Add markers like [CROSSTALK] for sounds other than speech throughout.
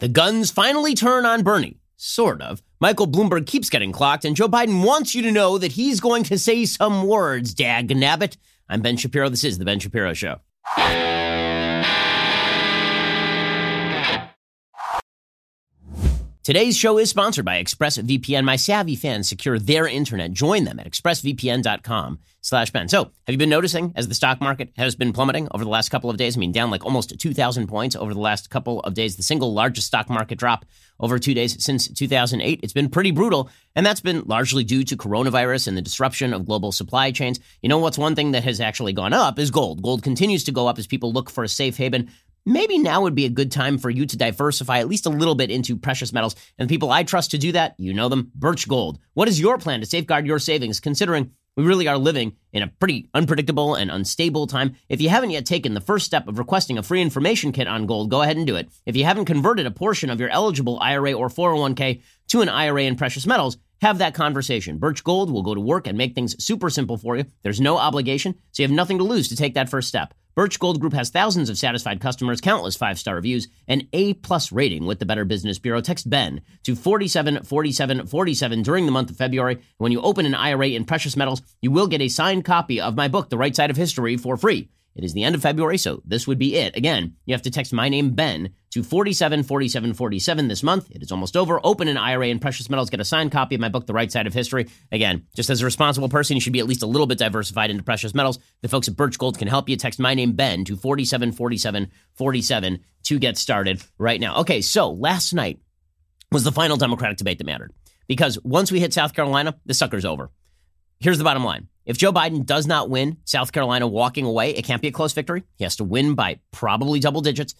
The guns finally turn on Bernie. Sort of. Michael Bloomberg keeps getting clocked, and Joe Biden wants you to know that he's going to say some words, dag nabbit. I'm Ben Shapiro. This is The Ben Shapiro Show. Today's show is sponsored by ExpressVPN. My savvy fans secure their internet. Join them at expressvpn.com slash Ben. So have you been noticing as the stock market has been plummeting over the last couple of days? I mean, down like almost 2,000 points over the last couple of days, the single largest stock market drop over two days since 2008. It's been pretty brutal, and that's been largely due to coronavirus and the disruption of global supply chains. You know what's one thing that has actually gone up is gold. Gold continues to go up as people look for a safe haven maybe now would be a good time for you to diversify at least a little bit into precious metals. And the people I trust to do that, you know them, Birch Gold. What is your plan to safeguard your savings, considering we really are living in a pretty unpredictable and unstable time. If you haven't yet taken the first step of requesting a free information kit on gold, go ahead and do it. If you haven't converted a portion of your eligible IRA or 401k to an IRA in precious metals, have that conversation. Birch Gold will go to work and make things super simple for you. There's no obligation, so you have nothing to lose to take that first step. Birch Gold Group has thousands of satisfied customers, countless five-star reviews, and A-plus rating with the Better Business Bureau. Text BEN to 474747 during the month of February. When you open an IRA in precious metals, you will get a signed copy of my book, The Right Side of History, for free. It is the end of February, so this would be it. Again, you have to text my name, Ben, to 474747 this month. It is almost over. Open an IRA in precious metals, get a signed copy of my book, The Right Side of History. Again, just as a responsible person, you should be at least a little bit diversified into precious metals. The folks at Birch Gold can help you. Text my name, Ben, to 474747 to get started right now. Okay, so last night was the final Democratic debate that mattered because once we hit South Carolina, the sucker's over. Here's the bottom line. If Joe Biden does not win South Carolina walking away, it can't be a close victory. He has to win by probably double digits.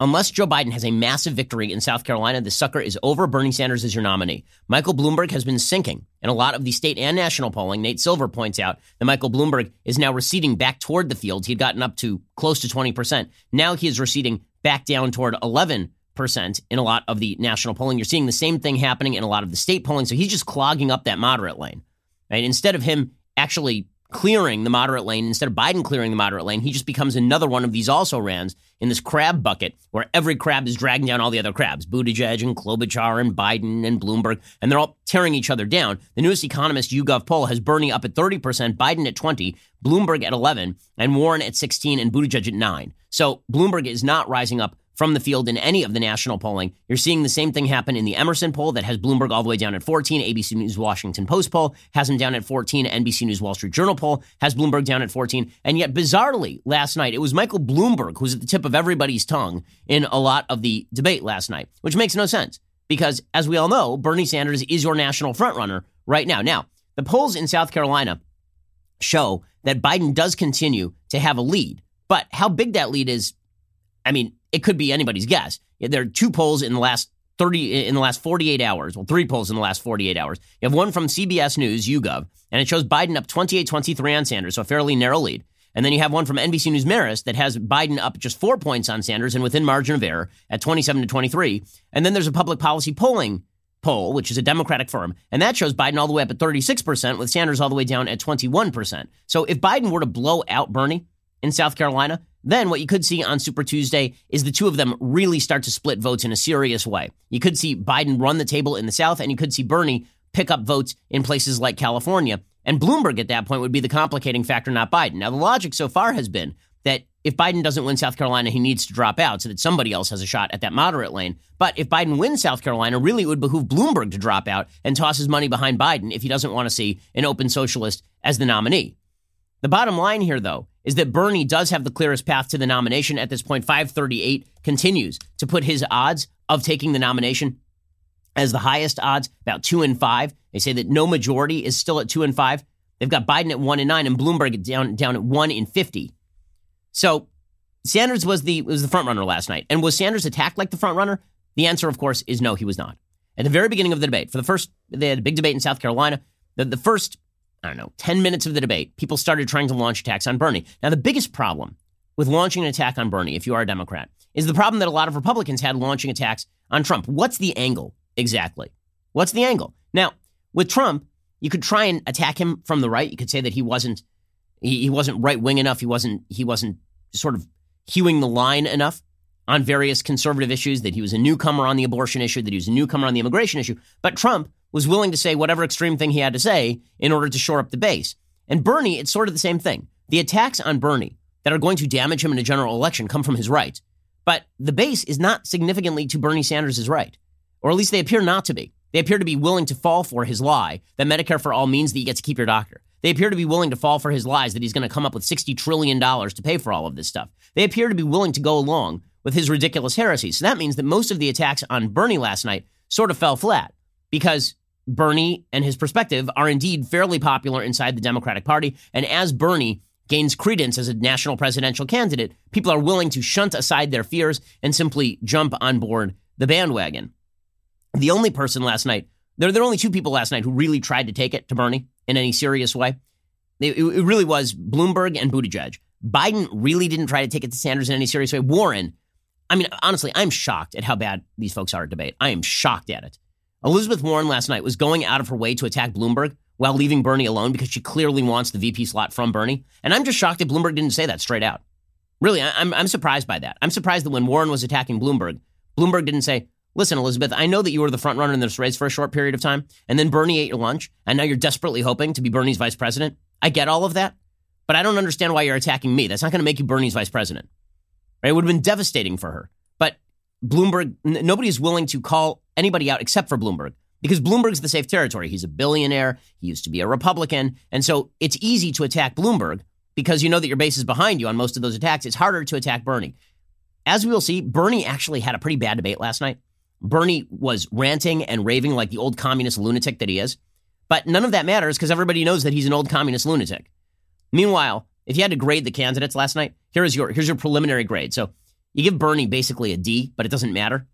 Unless Joe Biden has a massive victory in South Carolina, the sucker is over. Bernie Sanders is your nominee. Michael Bloomberg has been sinking in a lot of the state and national polling. Nate Silver points out that Michael Bloomberg is now receding back toward the field. He'd gotten up to close to 20%. Now he is receding back down toward 11 percent in a lot of the national polling. You're seeing the same thing happening in a lot of the state polling. So he's just clogging up that moderate lane. Right? Instead of him actually clearing the moderate lane, instead of Biden clearing the moderate lane, he just becomes another one of these also rans in this crab bucket where every crab is dragging down all the other crabs. Buttigieg and Klobuchar and Biden and Bloomberg, and they're all tearing each other down. The newest Economist YouGov poll has Bernie up at 30%, Biden at 20, Bloomberg at 11, and Warren at 16, and Buttigieg at 9. So Bloomberg is not rising up from the field in any of the national polling. You're seeing the same thing happen in the Emerson poll that has Bloomberg all the way down at 14. ABC News Washington Post poll has him down at 14. NBC News Wall Street Journal poll has Bloomberg down at 14. And yet, bizarrely, last night, it was Michael Bloomberg who was at the tip of everybody's tongue in a lot of the debate last night, which makes no sense because, as we all know, Bernie Sanders is your national frontrunner right now. Now, the polls in South Carolina show that Biden does continue to have a lead. But how big that lead is, I mean, it could be anybody's guess. There are two polls in the last 30 in the last 48 hours. Well, three polls in the last 48 hours. You have one from CBS News, YouGov, and it shows Biden up 28-23 on Sanders, so a fairly narrow lead. And then you have one from NBC News Marist that has Biden up just four points on Sanders and within margin of error at 27 to 23. And then there's a public policy polling poll, which is a Democratic firm, and that shows Biden all the way up at 36%, with Sanders all the way down at 21%. So if Biden were to blow out Bernie in South Carolina, then what you could see on Super Tuesday is the two of them really start to split votes in a serious way. You could see Biden run the table in the South, and you could see Bernie pick up votes in places like California. And Bloomberg at that point would be the complicating factor, not Biden. Now, the logic so far has been that if Biden doesn't win South Carolina, he needs to drop out so that somebody else has a shot at that moderate lane. But if Biden wins South Carolina, really it would behoove Bloomberg to drop out and toss his money behind Biden if he doesn't want to see an open socialist as the nominee. The bottom line here, though, is that Bernie does have the clearest path to the nomination at this point. 538 continues to put his odds of taking the nomination as the highest odds, about two and five. They say that no majority is still at two and five. They've got Biden at one and nine and Bloomberg down down at one in fifty. So Sanders was the was the front runner last night, and was Sanders attacked like the front runner? The answer, of course, is no. He was not. At the very beginning of the debate, for the first, they had a big debate in South Carolina. The, the first I don't know, 10 minutes of the debate, people started trying to launch attacks on Bernie. Now, the biggest problem with launching an attack on Bernie, if you are a Democrat, is the problem that a lot of Republicans had launching attacks on Trump. What's the angle exactly? What's the angle? Now, with Trump, you could try and attack him from the right. You could say that he wasn't he, he wasn't right wing enough. He wasn't he wasn't sort of hewing the line enough on various conservative issues, that he was a newcomer on the abortion issue, that he was a newcomer on the immigration issue. But Trump was willing to say whatever extreme thing he had to say in order to shore up the base. And Bernie, it's sort of the same thing. The attacks on Bernie that are going to damage him in a general election come from his right. But the base is not significantly to Bernie Sanders' right, or at least they appear not to be. They appear to be willing to fall for his lie that Medicare for all means that you get to keep your doctor. They appear to be willing to fall for his lies that he's going to come up with $60 trillion to pay for all of this stuff. They appear to be willing to go along with his ridiculous heresy. So that means that most of the attacks on Bernie last night sort of fell flat because Bernie and his perspective are indeed fairly popular inside the Democratic Party. And as Bernie gains credence as a national presidential candidate, people are willing to shunt aside their fears and simply jump on board the bandwagon. The only person last night, there, there were only two people last night who really tried to take it to Bernie in any serious way. It, it really was Bloomberg and Buttigieg. Biden really didn't try to take it to Sanders in any serious way. Warren, I mean, honestly, I'm shocked at how bad these folks are at debate. I am shocked at it. Elizabeth Warren last night was going out of her way to attack Bloomberg while leaving Bernie alone because she clearly wants the VP slot from Bernie. And I'm just shocked that Bloomberg didn't say that straight out. Really, I'm, I'm surprised by that. I'm surprised that when Warren was attacking Bloomberg, Bloomberg didn't say, Listen, Elizabeth, I know that you were the front runner in this race for a short period of time, and then Bernie ate your lunch, and now you're desperately hoping to be Bernie's vice president. I get all of that, but I don't understand why you're attacking me. That's not going to make you Bernie's vice president. Right? It would have been devastating for her. Bloomberg, n- nobody is willing to call anybody out except for Bloomberg because Bloomberg's the safe territory. He's a billionaire. He used to be a Republican. And so it's easy to attack Bloomberg because you know that your base is behind you on most of those attacks. It's harder to attack Bernie. As we will see, Bernie actually had a pretty bad debate last night. Bernie was ranting and raving like the old communist lunatic that he is. But none of that matters because everybody knows that he's an old communist lunatic. Meanwhile, if you had to grade the candidates last night, here is your here's your preliminary grade. So you give Bernie basically a D, but it doesn't matter.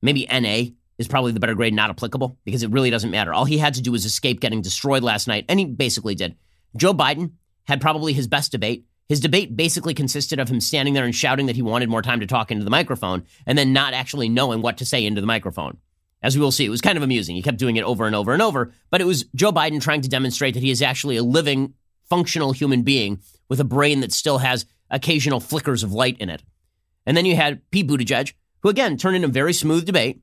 Maybe NA is probably the better grade, not applicable, because it really doesn't matter. All he had to do was escape getting destroyed last night, and he basically did. Joe Biden had probably his best debate. His debate basically consisted of him standing there and shouting that he wanted more time to talk into the microphone and then not actually knowing what to say into the microphone. As we will see, it was kind of amusing. He kept doing it over and over and over, but it was Joe Biden trying to demonstrate that he is actually a living, functional human being with a brain that still has occasional flickers of light in it. And then you had Pete Buttigieg, who again turned in a very smooth debate.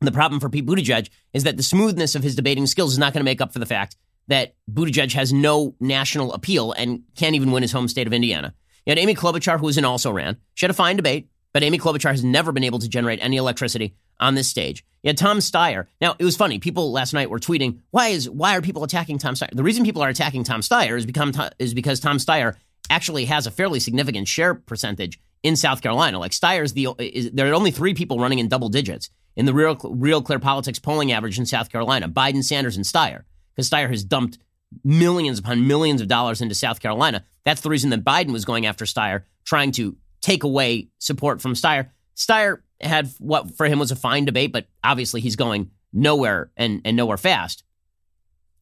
The problem for Pete Buttigieg is that the smoothness of his debating skills is not going to make up for the fact that Buttigieg has no national appeal and can't even win his home state of Indiana. You had Amy Klobuchar, who was in also ran. She had a fine debate, but Amy Klobuchar has never been able to generate any electricity on this stage. You had Tom Steyer. Now, it was funny. People last night were tweeting, why is why are people attacking Tom Steyer? The reason people are attacking Tom Steyer is, become, is because Tom Steyer actually has a fairly significant share percentage in South Carolina. Like Steyer's the is, there are only three people running in double digits in the real real clear politics polling average in South Carolina: Biden, Sanders, and Steyer. Because Steyer has dumped millions upon millions of dollars into South Carolina. That's the reason that Biden was going after Steyer, trying to take away support from Steyer. Steyer had what for him was a fine debate, but obviously he's going nowhere and, and nowhere fast.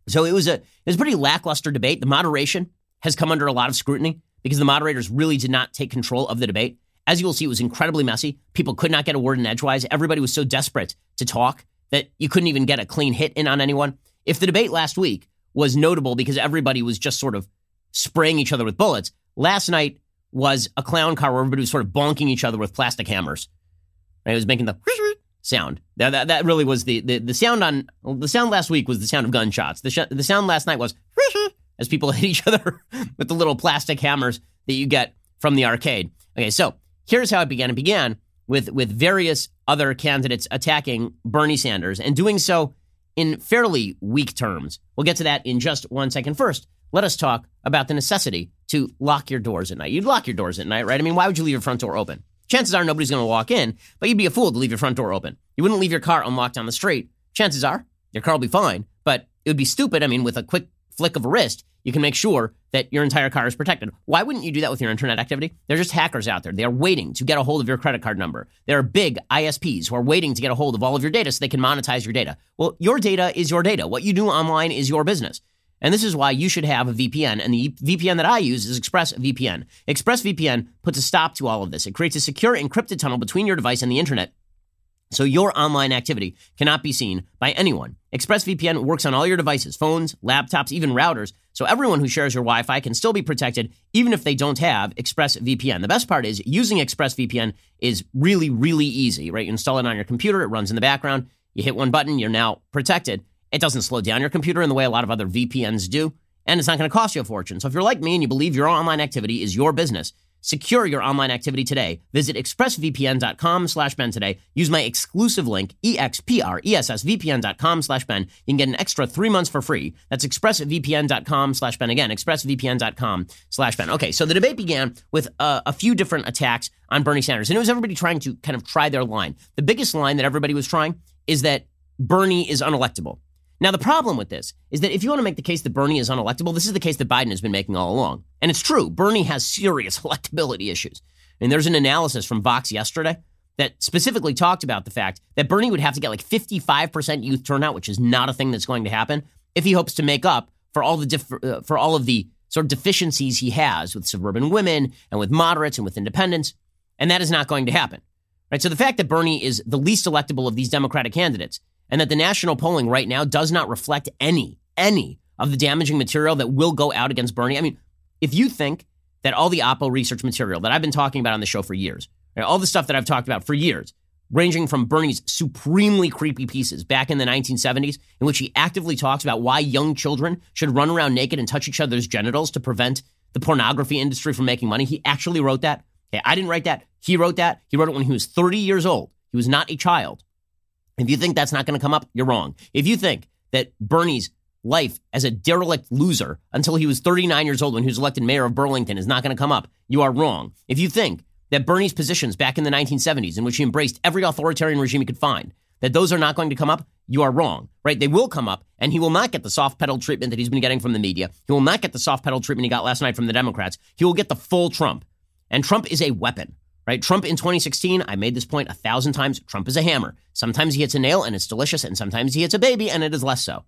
So it was a it was a pretty lackluster debate. The moderation has come under a lot of scrutiny because the moderators really did not take control of the debate. As you will see, it was incredibly messy. People could not get a word in edgewise. Everybody was so desperate to talk that you couldn't even get a clean hit in on anyone. If the debate last week was notable because everybody was just sort of spraying each other with bullets, last night was a clown car where everybody was sort of bonking each other with plastic hammers. Right? It was making the [LAUGHS] sound. That, that, that really was the, the, the sound on the sound last week was the sound of gunshots. The, sh- the sound last night was [LAUGHS] [LAUGHS] as people [LAUGHS] hit each other with the little plastic hammers that you get from the arcade. Okay, so here's how it began. It began with with various other candidates attacking Bernie Sanders and doing so in fairly weak terms. We'll get to that in just one second. First, let us talk about the necessity to lock your doors at night. You'd lock your doors at night, right? I mean, why would you leave your front door open? Chances are nobody's going to walk in, but you'd be a fool to leave your front door open. You wouldn't leave your car unlocked on the street. Chances are your car will be fine, but it would be stupid. I mean, with a quick flick of a wrist, you can make sure that your entire car is protected. Why wouldn't you do that with your internet activity? They're just hackers out there. They are waiting to get a hold of your credit card number. There are big ISPs who are waiting to get a hold of all of your data so they can monetize your data. Well, your data is your data. What you do online is your business. And this is why you should have a VPN. And the VPN that I use is ExpressVPN. ExpressVPN puts a stop to all of this. It creates a secure encrypted tunnel between your device and the internet so your online activity cannot be seen by anyone. ExpressVPN works on all your devices, phones, laptops, even routers, So everyone who shares your Wi Fi can still be protected, even if they don't have ExpressVPN. The best part is using ExpressVPN is really, really easy, right? You install it on your computer, it runs in the background. You hit one button, you're now protected. It doesn't slow down your computer in the way a lot of other VPNs do, and it's not going to cost you a fortune. So if you're like me and you believe your online activity is your business, Secure your online activity today. Visit expressvpn.com slash Ben today. Use my exclusive link, expressvpn.com slash Ben. You can get an extra three months for free. That's expressvpn.com slash Ben. Again, expressvpn.com slash Ben. Okay, so the debate began with uh, a few different attacks on Bernie Sanders, and it was everybody trying to kind of try their line. The biggest line that everybody was trying is that Bernie is unelectable. Now, the problem with this is that if you want to make the case that Bernie is unelectable, this is the case that Biden has been making all along. And it's true. Bernie has serious [LAUGHS] electability issues. And there's an analysis from Vox yesterday that specifically talked about the fact that Bernie would have to get like 55% youth turnout, which is not a thing that's going to happen, if he hopes to make up for all the diff- uh, for all of the sort of deficiencies he has with suburban women and with moderates and with independents. And that is not going to happen. Right? So the fact that Bernie is the least electable of these Democratic candidates and that the national polling right now does not reflect any, any of the damaging material that will go out against Bernie. I mean, if you think that all the Oppo research material that I've been talking about on the show for years, all the stuff that I've talked about for years, ranging from Bernie's supremely creepy pieces back in the 1970s, in which he actively talks about why young children should run around naked and touch each other's genitals to prevent the pornography industry from making money. He actually wrote that. Okay, I didn't write that. He wrote that. He wrote it when he was 30 years old. He was not a child. If you think that's not going to come up, you're wrong. If you think that Bernie's life as a derelict loser until he was 39 years old when he was elected mayor of Burlington is not going to come up, you are wrong. If you think that Bernie's positions back in the 1970s, in which he embraced every authoritarian regime he could find, that those are not going to come up, you are wrong, right? They will come up, and he will not get the soft pedal treatment that he's been getting from the media. He will not get the soft pedal treatment he got last night from the Democrats. He will get the full Trump. And Trump is a weapon right? Trump in 2016, I made this point a thousand times. Trump is a hammer. Sometimes he hits a nail and it's delicious, and sometimes he hits a baby and it is less so.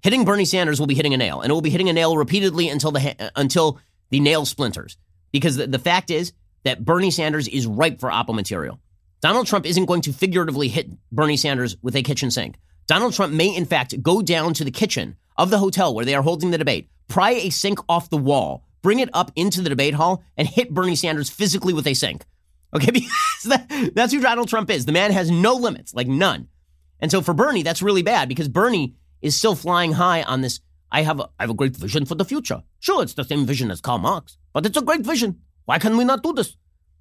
Hitting Bernie Sanders will be hitting a nail, and it will be hitting a nail repeatedly until the uh, until the nail splinters. Because the, the fact is that Bernie Sanders is ripe for Oppo material. Donald Trump isn't going to figuratively hit Bernie Sanders with a kitchen sink. Donald Trump may, in fact, go down to the kitchen of the hotel where they are holding the debate, pry a sink off the wall, bring it up into the debate hall, and hit Bernie Sanders physically with a sink. Okay, [LAUGHS] because that, that's who Donald Trump is. The man has no limits, like none. And so for Bernie, that's really bad because Bernie is still flying high on this. I have a, I have a great vision for the future. Sure, it's the same vision as Karl Marx, but it's a great vision. Why can we not do this?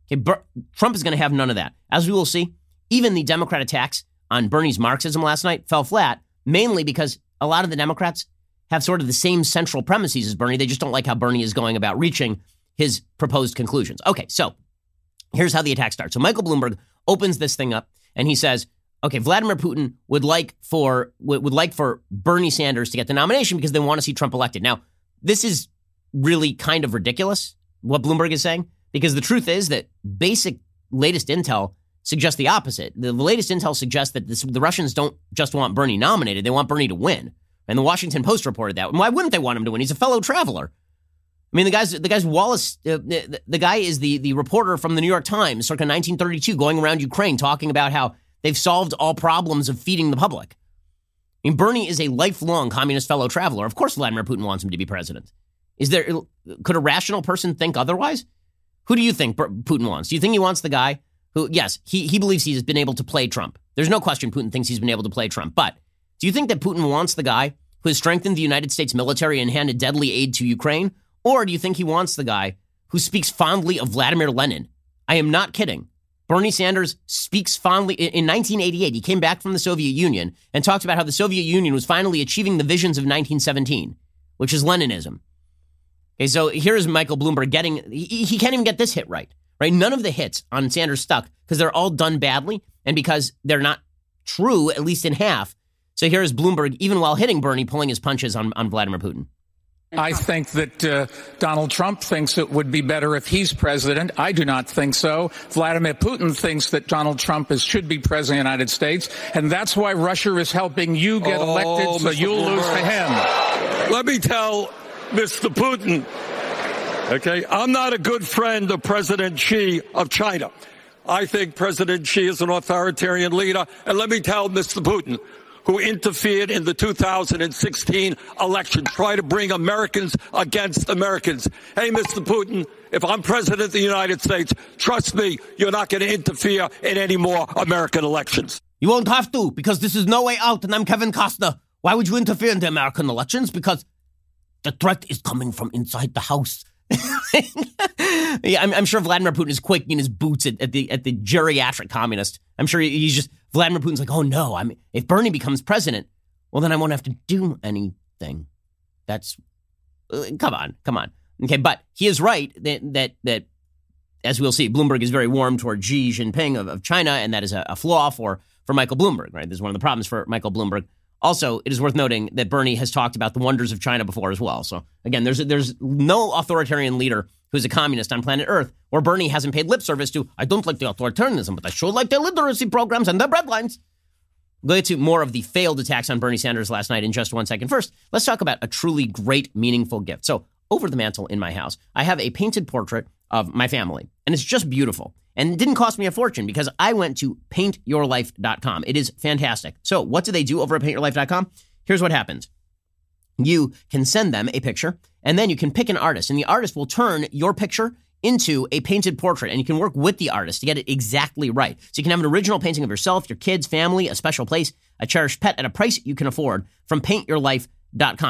Okay, Ber- Trump is going to have none of that. As we will see, even the Democrat attacks on Bernie's Marxism last night fell flat, mainly because a lot of the Democrats have sort of the same central premises as Bernie. They just don't like how Bernie is going about reaching his proposed conclusions. Okay, so Here's how the attack starts. So Michael Bloomberg opens this thing up and he says, okay, Vladimir Putin would like for would like for Bernie Sanders to get the nomination because they want to see Trump elected. Now, this is really kind of ridiculous what Bloomberg is saying because the truth is that basic latest intel suggests the opposite. The latest intel suggests that this, the Russians don't just want Bernie nominated; they want Bernie to win. And the Washington Post reported that. why wouldn't they want him to win? He's a fellow traveler. I mean, the guy's the guy's Wallace. Uh, the, the, guy is the the reporter from the New York Times, circa 1932, going around Ukraine talking about how they've solved all problems of feeding the public. I mean, Bernie is a lifelong communist fellow traveler. Of course, Vladimir Putin wants him to be president. Is there could a rational person think otherwise? Who do you think Putin wants? Do you think he wants the guy who? Yes, he he believes he's been able to play Trump. There's no question Putin thinks he's been able to play Trump. But do you think that Putin wants the guy who has strengthened the United States military and handed deadly aid to Ukraine? Or do you think he wants the guy who speaks fondly of Vladimir Lenin? I am not kidding. Bernie Sanders speaks fondly. In 1988, he came back from the Soviet Union and talked about how the Soviet Union was finally achieving the visions of 1917, which is Leninism. Okay, so here's Michael Bloomberg getting, he, he can't even get this hit right, right? None of the hits on Sanders stuck because they're all done badly and because they're not true, at least in half. So here's Bloomberg, even while hitting Bernie, pulling his punches on, on Vladimir Putin. I think that uh, Donald Trump thinks it would be better if he's president. I do not think so. Vladimir Putin thinks that Donald Trump is, should be president of the United States, and that's why Russia is helping you get oh, elected so Mr. you'll Bloomberg. lose to him. Let me tell Mr. Putin, okay, I'm not a good friend of President Xi of China. I think President Xi is an authoritarian leader, and let me tell Mr. Putin, who interfered in the 2016 election, try to bring Americans against Americans. Hey, Mr. Putin, if I'm president of the United States, trust me, you're not going to interfere in any more American elections. You won't have to, because this is no way out, and I'm Kevin Costner. Why would you interfere in the American elections? Because the threat is coming from inside the house. [LAUGHS] yeah, I'm, I'm, sure Vladimir Putin is quaking in his boots at, at, the at the geriatric communist. I'm sure he's just Vladimir Putin's like, oh no, I'm if Bernie becomes president, well then I won't have to do anything. That's uh, come on, come on. Okay, but he is right that that that as we'll see, Bloomberg is very warm toward Xi Jinping of, of China, and that is a, a flaw for for Michael Bloomberg. Right, this is one of the problems for Michael Bloomberg. Also, it is worth noting that Bernie has talked about the wonders of China before as well. So again, there's there's no authoritarian leader who's a communist on planet Earth, or Bernie hasn't paid lip service to. I don't like the authoritarianism, but I sure like the literacy programs and the breadlines. We'll get to more of the failed attacks on Bernie Sanders last night in just one second. First, let's talk about a truly great, meaningful gift. So, over the mantle in my house, I have a painted portrait of my family, and it's just beautiful. And it didn't cost me a fortune because I went to paintyourlife.com. It is fantastic. So, what do they do over at paintyourlife.com? Here's what happens you can send them a picture, and then you can pick an artist, and the artist will turn your picture into a painted portrait, and you can work with the artist to get it exactly right. So you can have an original painting of yourself, your kids, family, a special place, a cherished pet at a price you can afford from paintyourlife.com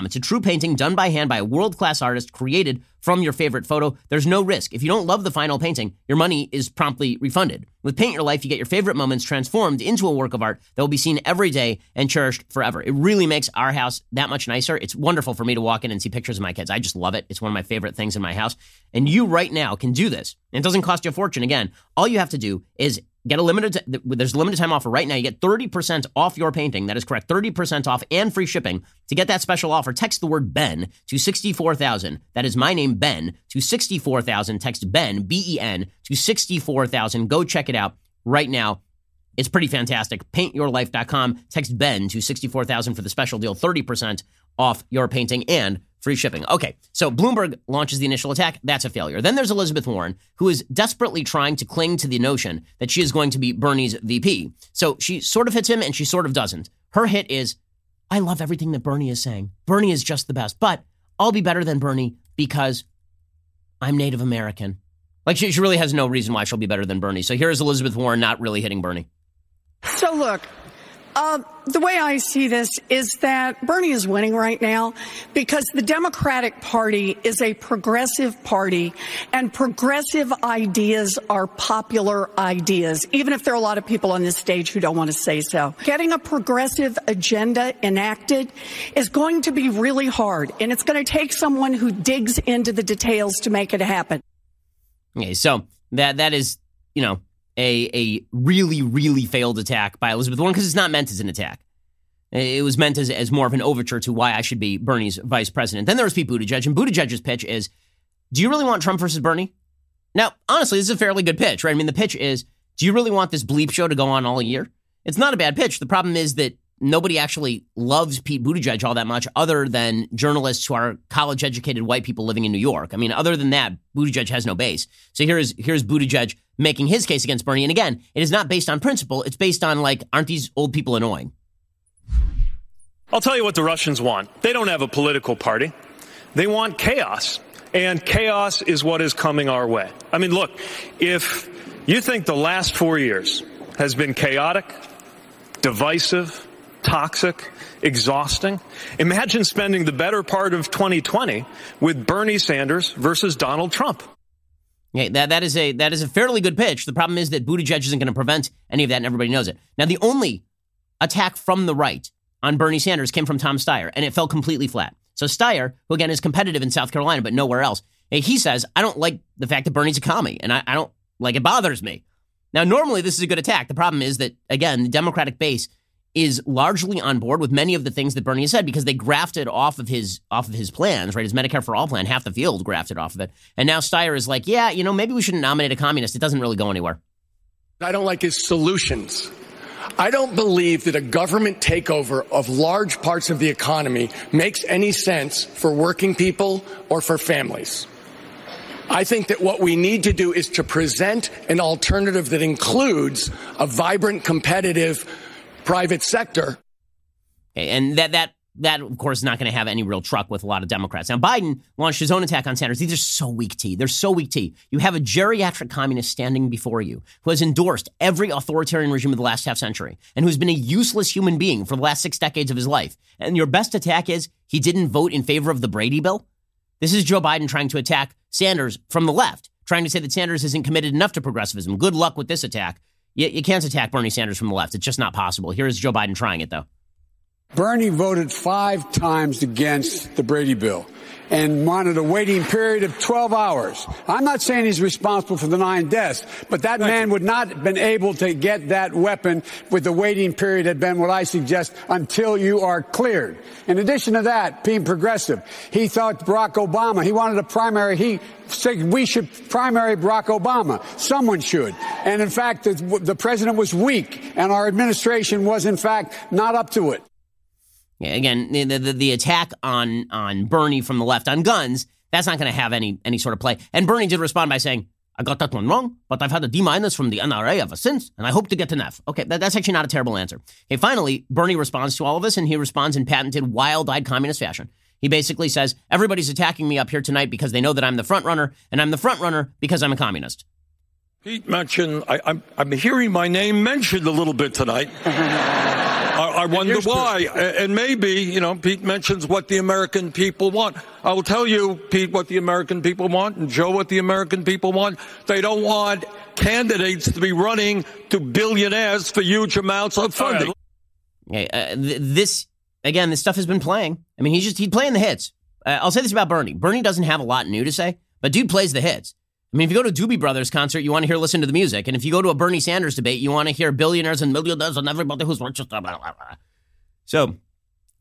It's a true painting done by hand by a world class artist created from your favorite photo. There's no risk. If you don't love the final painting, your money is promptly refunded. With Paint Your Life, you get your favorite moments transformed into a work of art that will be seen every day and cherished forever. It really makes our house that much nicer. It's wonderful for me to walk in and see pictures of my kids. I just love it. It's one of my favorite things in my house. And you right now can do this. It doesn't cost you a fortune. Again, all you have to do is Get a limited, t- there's a limited time offer right now. You get 30% off your painting. That is correct. 30% off and free shipping. To get that special offer, text the word Ben to 64,000. That is my name, Ben, to 64,000. Text Ben, B E N, to 64,000. Go check it out right now. It's pretty fantastic. Paintyourlife.com. Text Ben to 64,000 for the special deal. 30% off your painting and free shipping. Okay, so Bloomberg launches the initial attack. That's a failure. Then there's Elizabeth Warren, who is desperately trying to cling to the notion that she is going to be Bernie's VP. So she sort of hits him and she sort of doesn't. Her hit is, I love everything that Bernie is saying. Bernie is just the best, but I'll be better than Bernie because I'm Native American. Like she, she really has no reason why she'll be better than Bernie. So here's Elizabeth Warren not really hitting Bernie. So look, uh, the way I see this is that Bernie is winning right now because the Democratic Party is a progressive party and progressive ideas are popular ideas, even if there are a lot of people on this stage who don't want to say so. Getting a progressive agenda enacted is going to be really hard and it's going to take someone who digs into the details to make it happen. Okay, so that that is, you know, a, a really, really failed attack by Elizabeth Warren because it's not meant as an attack. It was meant as, as more of an overture to why I should be Bernie's vice president. Then there was Pete Buttigieg, and Buttigieg's pitch is, do you really want Trump versus Bernie? Now, honestly, this is a fairly good pitch, right? I mean, the pitch is, do you really want this bleep show to go on all year? It's not a bad pitch. The problem is that nobody actually loves Pete Buttigieg all that much other than journalists who are college educated white people living in New York. I mean, other than that, Buttigieg has no base. So here's here's Buttigieg making his case against Bernie. And again, it is not based on principle. It's based on like, aren't these old people annoying? I'll tell you what the Russians want. They don't have a political party. They want chaos. And chaos is what is coming our way. I mean, look, if you think the last four years has been chaotic, divisive, toxic, exhausting. Imagine spending the better part of 2020 with Bernie Sanders versus Donald Trump. Okay, that, that is a that is a fairly good pitch. The problem is that Buttigieg isn't going to prevent any of that, and everybody knows it. Now, the only attack from the right on Bernie Sanders came from Tom Steyer, and it fell completely flat. So Steyer, who again is competitive in South Carolina but nowhere else, eh, he says, "I don't like the fact that Bernie's a commie, and I, I don't like it bothers me." Now, normally this is a good attack. The problem is that again, the Democratic base is largely on board with many of the things that Bernie has said because they grafted off of his off of his plans, right? His Medicare for all plan, half the field grafted off of it. And now Steyer is like, yeah, you know, maybe we shouldn't nominate a communist. It doesn't really go anywhere. I don't like his solutions. I don't believe that a government takeover of large parts of the economy makes any sense for working people or for families. I think that what we need to do is to present an alternative that includes a vibrant, competitive, private sector. And that that that, of course, is not going to have any real truck with a lot of Democrats. Now, Biden launched his own attack on Sanders. These are so weak tea. They're so weak tea. You have a geriatric communist standing before you who has endorsed every authoritarian regime of the last half century and who's been a useless human being for the last six decades of his life. And your best attack is he didn't vote in favor of the Brady bill? This is Joe Biden trying to attack Sanders from the left, trying to say that Sanders isn't committed enough to progressivism. Good luck with this attack. You, you can't attack Bernie Sanders from the left. It's just not possible. Here is Joe Biden trying it, though. Bernie voted five times against the Brady bill and wanted a waiting period of 12 hours. I'm not saying he's responsible for the nine deaths, but that man would not have been able to get that weapon with the waiting period had been what I suggest until you are cleared. In addition to that, being progressive, he thought Barack Obama, he wanted a primary, he said we should primary Barack Obama. Someone should. And in fact, the, the president was weak and our administration was in fact not up to it. Yeah, again, the, the, the attack on on Bernie from the left on guns, that's not going to have any any sort of play. And Bernie did respond by saying, I got that one wrong, but I've had a D minus from the NRA ever since, and I hope to get an F. Okay, that, that's actually not a terrible answer. Okay, finally, Bernie responds to all of this, and he responds in patented wild eyed communist fashion. He basically says, Everybody's attacking me up here tonight because they know that I'm the front runner, and I'm the front runner because I'm a communist. Pete mentioned, I, I'm, I'm hearing my name mentioned a little bit tonight. [LAUGHS] I, I wonder why. And maybe, you know, Pete mentions what the American people want. I will tell you, Pete, what the American people want, and Joe, what the American people want. They don't want candidates to be running to billionaires for huge amounts of funding. Okay, uh, th- this again, this stuff has been playing. I mean, he's just he's playing the hits. Uh, I'll say this about Bernie. Bernie doesn't have a lot new to say, but dude plays the hits. I mean, if you go to a Doobie Brothers concert, you want to hear listen to the music, and if you go to a Bernie Sanders debate, you want to hear billionaires and millionaires and everybody who's rich. Blah, blah, blah. So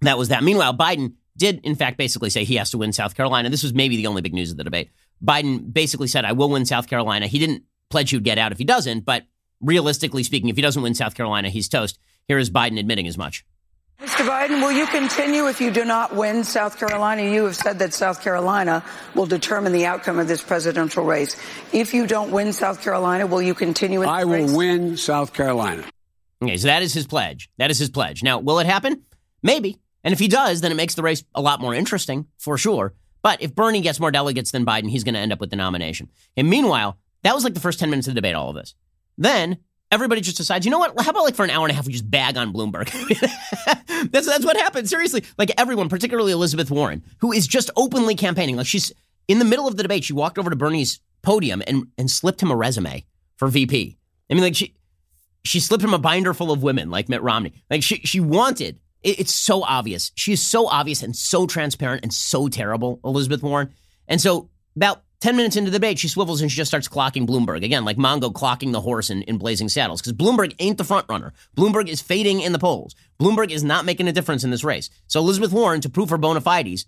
that was that. Meanwhile, Biden did in fact basically say he has to win South Carolina. This was maybe the only big news of the debate. Biden basically said, "I will win South Carolina." He didn't pledge he'd get out if he doesn't, but realistically speaking, if he doesn't win South Carolina, he's toast. Here is Biden admitting as much. Mr. Biden, will you continue if you do not win South Carolina? You have said that South Carolina will determine the outcome of this presidential race. If you don't win South Carolina, will you continue in I will race? win South Carolina. Okay, so that is his pledge. That is his pledge. Now, will it happen? Maybe. And if he does, then it makes the race a lot more interesting, for sure. But if Bernie gets more delegates than Biden, he's going to end up with the nomination. And meanwhile, that was like the first 10 minutes of the debate, all of this. Then everybody just decides, you know what? How about like for an hour and a half, we just bag on Bloomberg? [LAUGHS] that's, that's what happened. Seriously. Like everyone, particularly Elizabeth Warren, who is just openly campaigning. Like she's in the middle of the debate, she walked over to Bernie's podium and, and slipped him a resume for VP. I mean, like she, she slipped him a binder full of women like Mitt Romney. Like she, she wanted, it, it's so obvious. She is so obvious and so transparent and so terrible, Elizabeth Warren. And so about 10 minutes into the debate, she swivels and she just starts clocking Bloomberg. Again, like Mongo clocking the horse in, in Blazing Saddles, because Bloomberg ain't the front runner. Bloomberg is fading in the polls. Bloomberg is not making a difference in this race. So Elizabeth Warren, to prove her bona fides,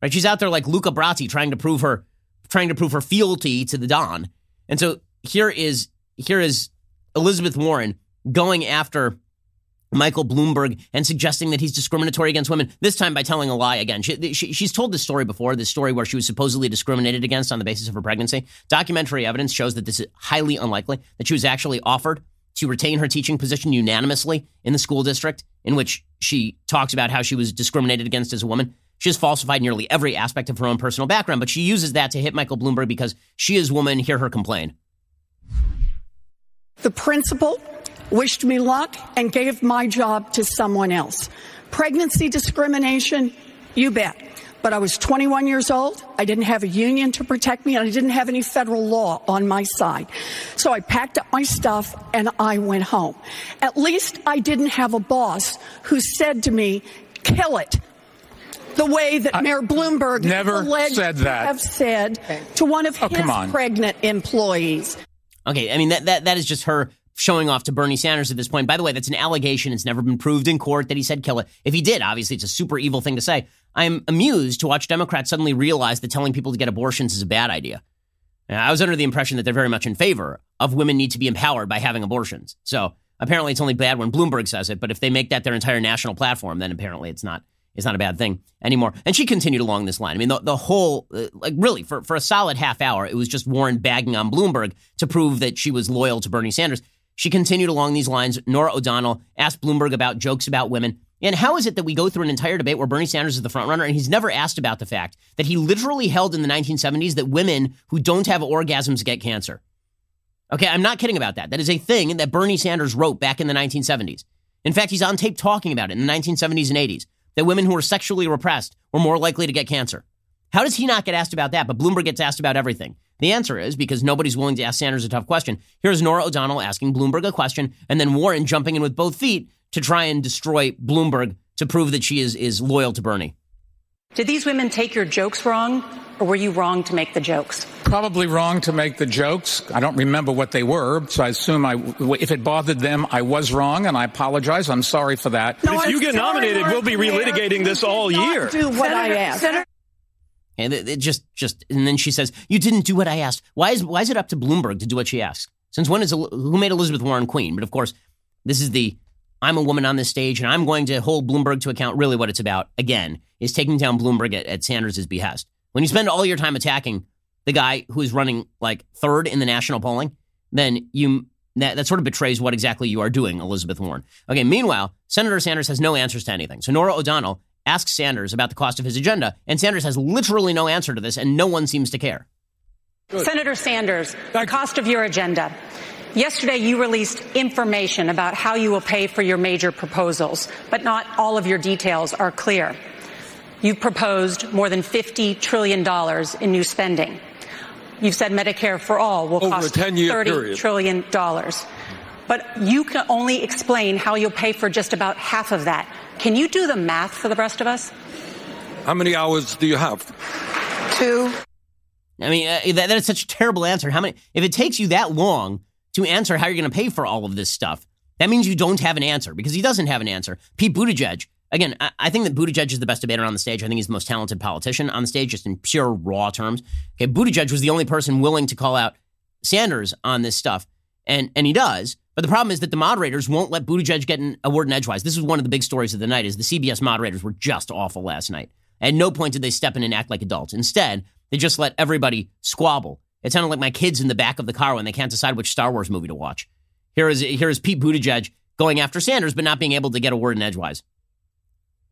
right, she's out there like Luca Brasi trying to prove her trying to prove her fealty to the Don. And so here is here is Elizabeth Warren going after Michael Bloomberg and suggesting that he's discriminatory against women, this time by telling a lie again. She, she, she's told this story before, this story where she was supposedly discriminated against on the basis of her pregnancy. Documentary evidence shows that this is highly unlikely, that she was actually offered to retain her teaching position unanimously in the school district in which she talks about how she was discriminated against as a woman. She has falsified nearly every aspect of her own personal background, but she uses that to hit Michael Bloomberg because she is woman. Hear her complain. The principal wished me luck and gave my job to someone else. Pregnancy discrimination, you bet. But I was 21 years old. I didn't have a union to protect me, and I didn't have any federal law on my side. So I packed up my stuff and I went home. At least I didn't have a boss who said to me, kill it. The way that I Mayor Bloomberg never alleged said to that. have said to one of Oh, his on. pregnant employees. Okay, I mean that that that is just her showing off to Bernie Sanders at this point. By the way, that's an allegation. It's never been proved in court that he said kill it. If he did, obviously it's a super evil thing to say. I'm amused to watch Democrats suddenly realize that telling people to get abortions is a bad idea. Now, I was under the impression that they're very much in favor of women need to be empowered by having abortions. So apparently it's only bad when Bloomberg says it, but if they make that their entire national platform, then apparently it's not it's not a bad thing anymore. And she continued along this line. I mean, the, the whole, uh, like really, for, for a solid half hour, it was just Warren bagging on Bloomberg to prove that she was loyal to Bernie Sanders. She continued along these lines. Norah O'Donnell asked Bloomberg about jokes about women. And how is it that we go through an entire debate where Bernie Sanders is the front runner and he's never asked about the fact that he literally held in the 1970s that women who don't have orgasms get cancer? Okay, I'm not kidding about that. That is a thing that Bernie Sanders wrote back in the 1970s. In fact, he's on tape talking about it in the 1970s and 80s that women who were sexually repressed were more likely to get cancer. How does he not get asked about that, but Bloomberg gets asked about everything? The answer is because nobody's willing to ask Sanders a tough question. Here's Norah O'Donnell asking Bloomberg a question, and then Warren jumping in with both feet to try and destroy Bloomberg to prove that she is, is loyal to Bernie. Did these women take your jokes wrong, or were you wrong to make the jokes? Probably wrong to make the jokes. I don't remember what they were, so I assume I, if it bothered them, I was wrong, and I apologize. I'm sorry for that. No, if you get nominated, we'll be relitigating this all year. Do what Senator, I asked. Senator- and it, it just, just, and then she says, "You didn't do what I asked. Why is, why is it up to Bloomberg to do what she asks? Since when is who made Elizabeth Warren queen? But of course, this is the I'm a woman on this stage, and I'm going to hold Bloomberg to account. Really, what it's about again is taking down Bloomberg at, at Sanders' behest. When you spend all your time attacking the guy who is running like third in the national polling, then you that, that sort of betrays what exactly you are doing, Elizabeth Warren. Okay. Meanwhile, Senator Sanders has no answers to anything. So Norah O'Donnell asks Sanders about the cost of his agenda, and Sanders has literally no answer to this, and no one seems to care. Good. Senator Sanders, the cost of your agenda. Yesterday, you released information about how you will pay for your major proposals, but not all of your details are clear. You've proposed more than $50 trillion in new spending. You've said Medicare for all will Over cost 30 period. trillion dollars. But you can only explain how you'll pay for just about half of that. Can you do the math for the rest of us? How many hours do you have? Two. I mean, uh, that, that is such a terrible answer. How many? If it takes you that long to answer how you're going to pay for all of this stuff, that means you don't have an answer because he doesn't have an answer. Pete Buttigieg. Again, I, I think that Buttigieg is the best debater on the stage. I think he's the most talented politician on the stage, just in pure raw terms. Okay, Buttigieg was the only person willing to call out Sanders on this stuff, and and he does. But the problem is that the moderators won't let Buttigieg get a word in edgewise. This is one of the big stories of the night. Is the CBS moderators were just awful last night. At no point did they step in and act like adults. Instead, they just let everybody squabble. It sounded like my kids in the back of the car when they can't decide which Star Wars movie to watch. Here is here is Pete Buttigieg going after Sanders, but not being able to get a word in edgewise.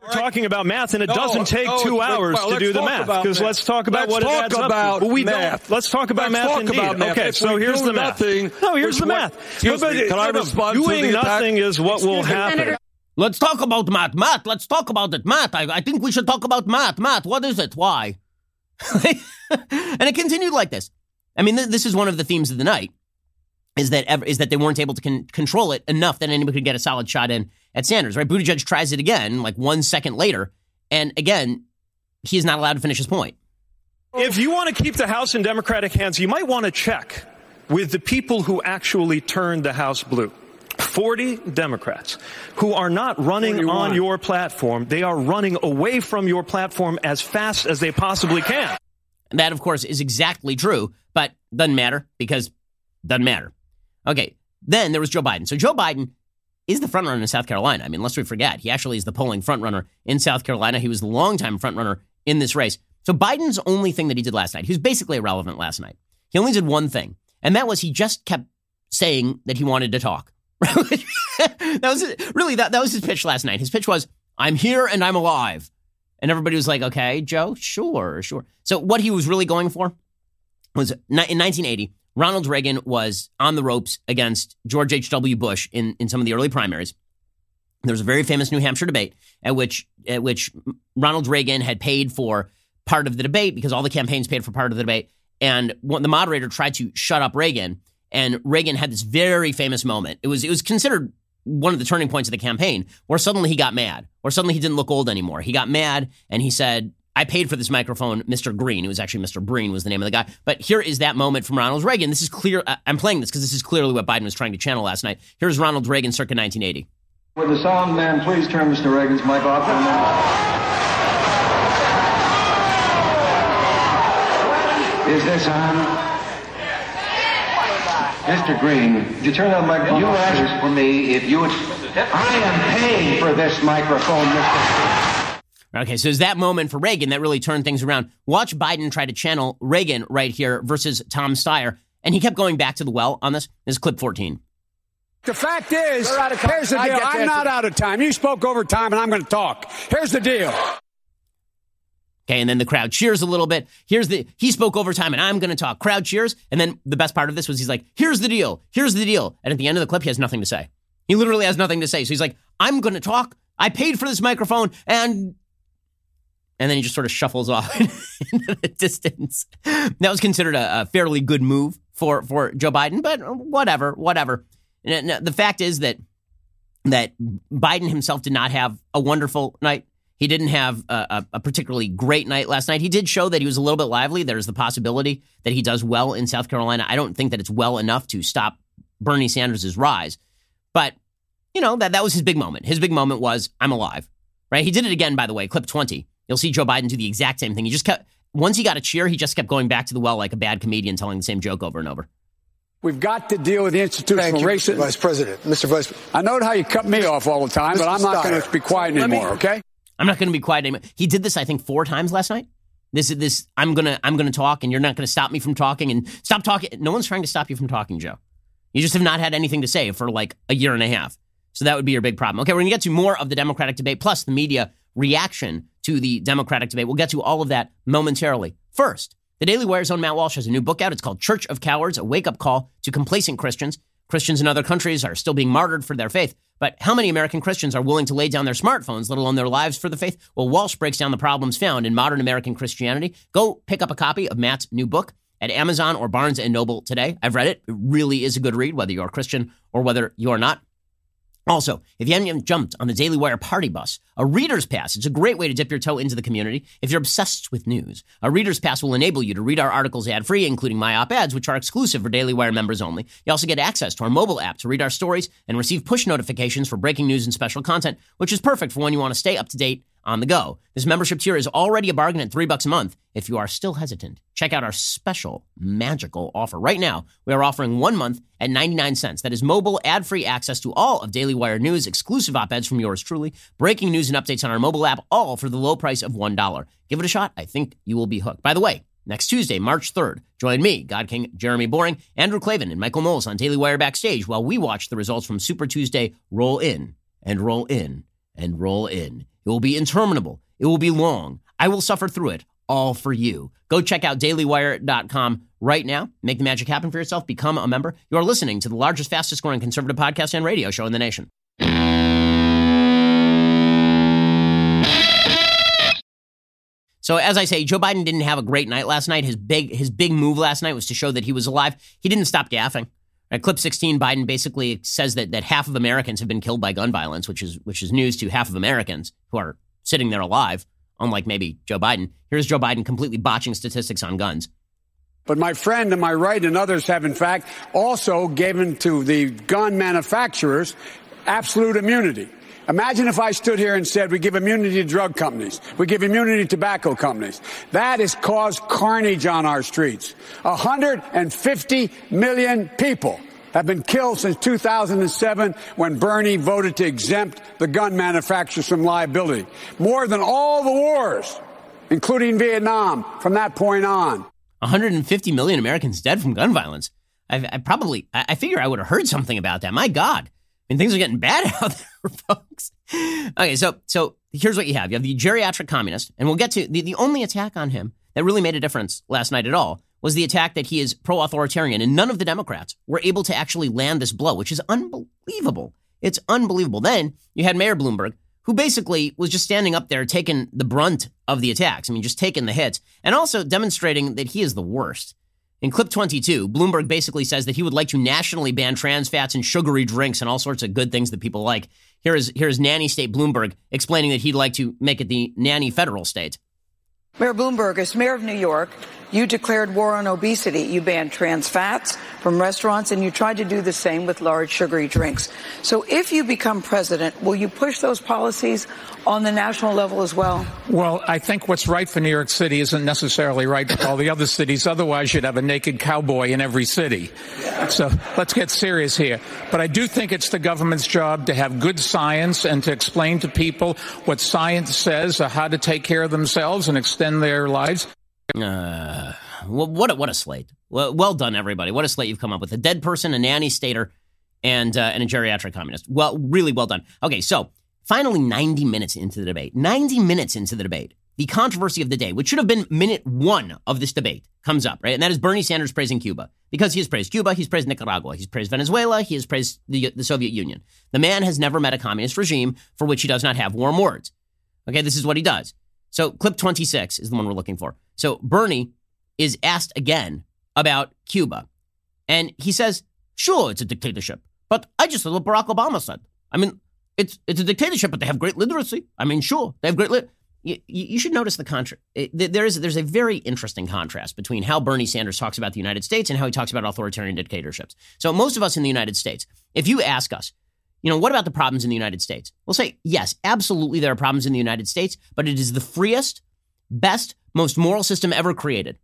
We're talking about math, and it no, doesn't take no, two hours well, to do the math. Because let's talk about let's what talk it adds about up to. we math. Let's talk about let's math. Talk indeed. about math. Okay, if so here's the math. Nothing, no, here's the math. Excuse but, me, can I respond doing to nothing is what Excuse will me, happen. Senator. Let's talk about math. Math. Let's talk about it. Math. I, I think we should talk about math. Math. What is it? Why? [LAUGHS] and it continued like this. I mean, th- this is one of the themes of the night. Is that ever, is that they weren't able to con- control it enough that anybody could get a solid shot in at Sanders, right? Buttigieg tries it again, like one second later, and again, he is not allowed to finish his point. If you want to keep the House in Democratic hands, you might want to check with the people who actually turned the House blue. 40 Democrats who are not running 41. on your platform. They are running away from your platform as fast as they possibly can. And that, of course, is exactly true, but doesn't matter because doesn't matter. Okay. Then there was Joe Biden. So Joe Biden is the frontrunner in South Carolina. I mean, lest we forget, he actually is the polling frontrunner in South Carolina. He was the longtime frontrunner in this race. So Biden's only thing that he did last night, he was basically irrelevant last night. He only did one thing, and that was he just kept saying that he wanted to talk. [LAUGHS] that was really that, that was his pitch last night. His pitch was, "I'm here and I'm alive," and everybody was like, "Okay, Joe, sure, sure." So what he was really going for was in 1980. Ronald Reagan was on the ropes against George H.W. Bush in, in some of the early primaries. There was a very famous New Hampshire debate at which at which Ronald Reagan had paid for part of the debate because all the campaigns paid for part of the debate. And the moderator tried to shut up Reagan, and Reagan had this very famous moment. It was it was considered one of the turning points of the campaign where suddenly he got mad, or suddenly he didn't look old anymore. He got mad and he said, I paid for this microphone, Mr. Green. It was actually Mr. Breen was the name of the guy. But here is that moment from Ronald Reagan. This is clear. Uh, I'm playing this because this is clearly what Biden was trying to channel last night. Here's Ronald Reagan circa 1980. Would the sound man please turn Mr. Reagan's mic off for a minute? Is this on? Mr. Green, would you turn that microphone You off, asked for me if you would... I am paying for this microphone, Mr. Okay, so it's that moment for Reagan that really turned things around. Watch Biden try to channel Reagan right here versus Tom Steyer. And he kept going back to the well on this. This is clip 14. The fact is, here's the deal. I'm not out of time. You spoke over time, and I'm going to talk. Here's the deal. Okay, and then the crowd cheers a little bit. Here's the he spoke over time, and I'm going to talk. Crowd cheers, and then the best part of this was he's like, "Here's the deal. Here's the deal." And at the end of the clip, he has nothing to say. He literally has nothing to say. So he's like, "I'm going to talk. I paid for this microphone, and and then he just sort of shuffles off [LAUGHS] into the distance. That was considered a, a, fairly good move for for Joe Biden, but whatever, whatever. the fact is that that Biden himself did not have a wonderful night. He didn't have a, a, particularly great night last night. He did show that he was a little bit lively. There's the possibility that he does well in South Carolina. I don't think that it's well enough to stop Bernie Sanders' rise, but you know that that was his big moment. His big moment was I'm alive, right? He did it again, by the way, clip 20 You'll see Joe Biden do the exact same thing. He just kept, once he got a cheer, he just kept going back to the well like a bad comedian telling the same joke over and over. We've got to deal with the institutional you, racism. Vice President, Mr. Vice I know how you cut me off all the time, Mr. but I'm not going to be quiet anymore, me, okay? I'm not going to be quiet anymore. He did this, I think, four times last night. This is this. I'm gonna I'm gonna talk, and you're not gonna stop me from talking. And stop talking. No one's trying to stop you from talking, Joe. You just have not had anything to say for like a year and a half. So that would be your big problem. Okay, we're gonna get to more of the Democratic debate, plus the media reaction to the Democratic debate. We'll get to all of that momentarily. First, the Daily Wire's own Matt Walsh has a new book out. It's called Church of Cowards, a wake up call to complacent Christians. Christians in other countries are still being martyred for their faith. But how many American Christians are willing to lay down their smartphones, let alone their lives for the faith? Well, Walsh breaks down the problems found in modern American Christianity. Go pick up a copy of Matt's new book at Amazon or Barnes and Noble today. I've read it. It really is a good read, whether you're a Christian or whether you're not. Also, if you haven't jumped on the Daily Wire party bus, a reader's pass, it's a great way to dip your toe into the community if you're obsessed with news. A reader's pass will enable you to read our articles ad free, including my op eds, which are exclusive for Daily Wire members only. You also get access to our mobile app to read our stories and receive push notifications for breaking news and special content, which is perfect for when you want to stay up to date on the go. This membership tier is already a bargain at three bucks a month. If you are still hesitant, check out our special magical offer. Right now, we are offering one month at 99 cents. That is mobile ad free access to all of Daily Wire news, exclusive op eds from yours truly, breaking news and updates on our mobile app, all for the low price of $1. Give it a shot. I think you will be hooked. By the way, Next Tuesday, March 3rd, join me, God King Jeremy Boring, Andrew Klavan, and Michael Knowles on Daily Wire Backstage while we watch the results from Super Tuesday roll in and roll in and roll in. It will be interminable. It will be long. I will suffer through it, all for you. Go check out dailywire.com right now. Make the magic happen for yourself. Become a member. You are listening to the largest, fastest growing conservative podcast and radio show in the nation. So as I say, Joe Biden didn't have a great night last night. His big his big move last night was to show that he was alive. He didn't stop gaffing. At clip 16, Biden basically says that, that half of Americans have been killed by gun violence, which is which is news to half of Americans who are sitting there alive, unlike maybe Joe Biden. Here's Joe Biden completely botching statistics on guns. But my friend to my right and others have, in fact, also given to the gun manufacturers absolute immunity. Imagine if I stood here and said we give immunity to drug companies, we give immunity to tobacco companies. That has caused carnage on our streets. 150 million people have been killed since 2007 when Bernie voted to exempt the gun manufacturers from liability. More than all the wars, including Vietnam, from that point on. 150 million Americans dead from gun violence. I, I probably, I, I figure I would have heard something about that. My God. I mean, things are getting bad [LAUGHS] out there, [LAUGHS] folks. Okay, so so here's what you have. You have the geriatric communist, and we'll get to the, the only attack on him that really made a difference last night at all was the attack that he is pro-authoritarian, and none of the Democrats were able to actually land this blow, which is unbelievable. It's unbelievable. Then you had Mayor Bloomberg, who basically was just standing up there taking the brunt of the attacks. I mean, just taking the hits, and also demonstrating that he is the worst. In clip 22, Bloomberg basically says that he would like to nationally ban trans fats and sugary drinks and all sorts of good things that people like. Here is, here is Nanny State Bloomberg explaining that he'd like to make it the nanny federal state. Mayor Bloomberg, as mayor of New York, you declared war on obesity. You banned trans fats from restaurants, and you tried to do the same with large sugary drinks. So if you become president, will you push those policies on the national level as well? Well, I think what's right for New York City isn't necessarily right for all the other cities. Otherwise, you'd have a naked cowboy in every city. So let's get serious here. But I do think it's the government's job to have good science and to explain to people what science says, how to take care of themselves and extend their lives. Uh, what a, what a slate. Well, well done, everybody. What a slate you've come up with. A dead person, a nanny stater, and uh, and a geriatric communist. Well, really well done. Okay, so finally, 90 minutes into the debate, 90 minutes into the debate, the controversy of the day, which should have been minute one of this debate, comes up, right? And that is Bernie Sanders praising Cuba. Because he has praised Cuba, he's praised Nicaragua, he's praised Venezuela, he has praised the, the Soviet Union. The man has never met a communist regime for which he does not have warm words. Okay, this is what he does. So, clip 26 is the one we're looking for. So, Bernie is asked again about Cuba. And he says, sure, it's a dictatorship. But I just said what Barack Obama said. I mean, it's it's a dictatorship, but they have great literacy. I mean, sure, they have great literacy you, you should notice the contrast. There is there's a very interesting contrast between how Bernie Sanders talks about the United States and how he talks about authoritarian dictatorships. So most of us in the United States, if you ask us, you know, what about the problems in the United States? We'll say yes, absolutely, there are problems in the United States, but it is the freest, best, most moral system ever created.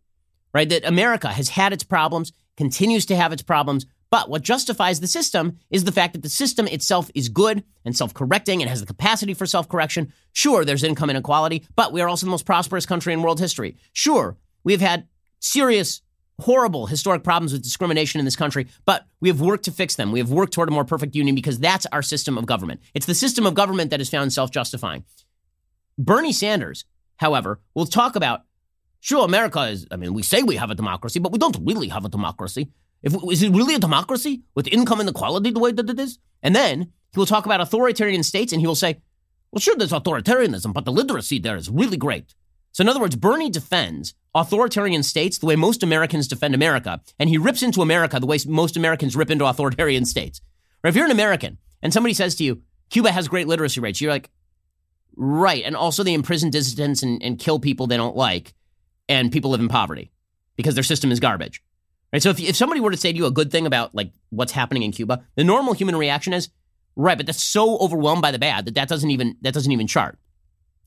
Right? That America has had its problems, continues to have its problems, but what justifies the system is the fact that the system itself is good and self correcting and has the capacity for self correction. Sure, there's income inequality, but we are also the most prosperous country in world history. Sure, we've had serious, horrible historic problems with discrimination in this country, but we have worked to fix them. We have worked toward a more perfect union because that's our system of government. It's the system of government that is found self justifying. Bernie Sanders, however, will talk about Sure, America is, I mean, we say we have a democracy, but we don't really have a democracy. If, is it really a democracy with income inequality the way that it is? And then he will talk about authoritarian states and he will say, well, sure, there's authoritarianism, but the literacy there is really great. So, in other words, Bernie defends authoritarian states the way most Americans defend America, and he rips into America the way most Americans rip into authoritarian states. Or if you're an American and somebody says to you, Cuba has great literacy rates, you're like, right. And also they imprison dissidents and, and kill people they don't like, and people live in poverty because their system is garbage. Right? So if, if somebody were to say to you a good thing about like what's happening in Cuba, the normal human reaction is, right, but that's so overwhelmed by the bad that that doesn't even that doesn't even chart.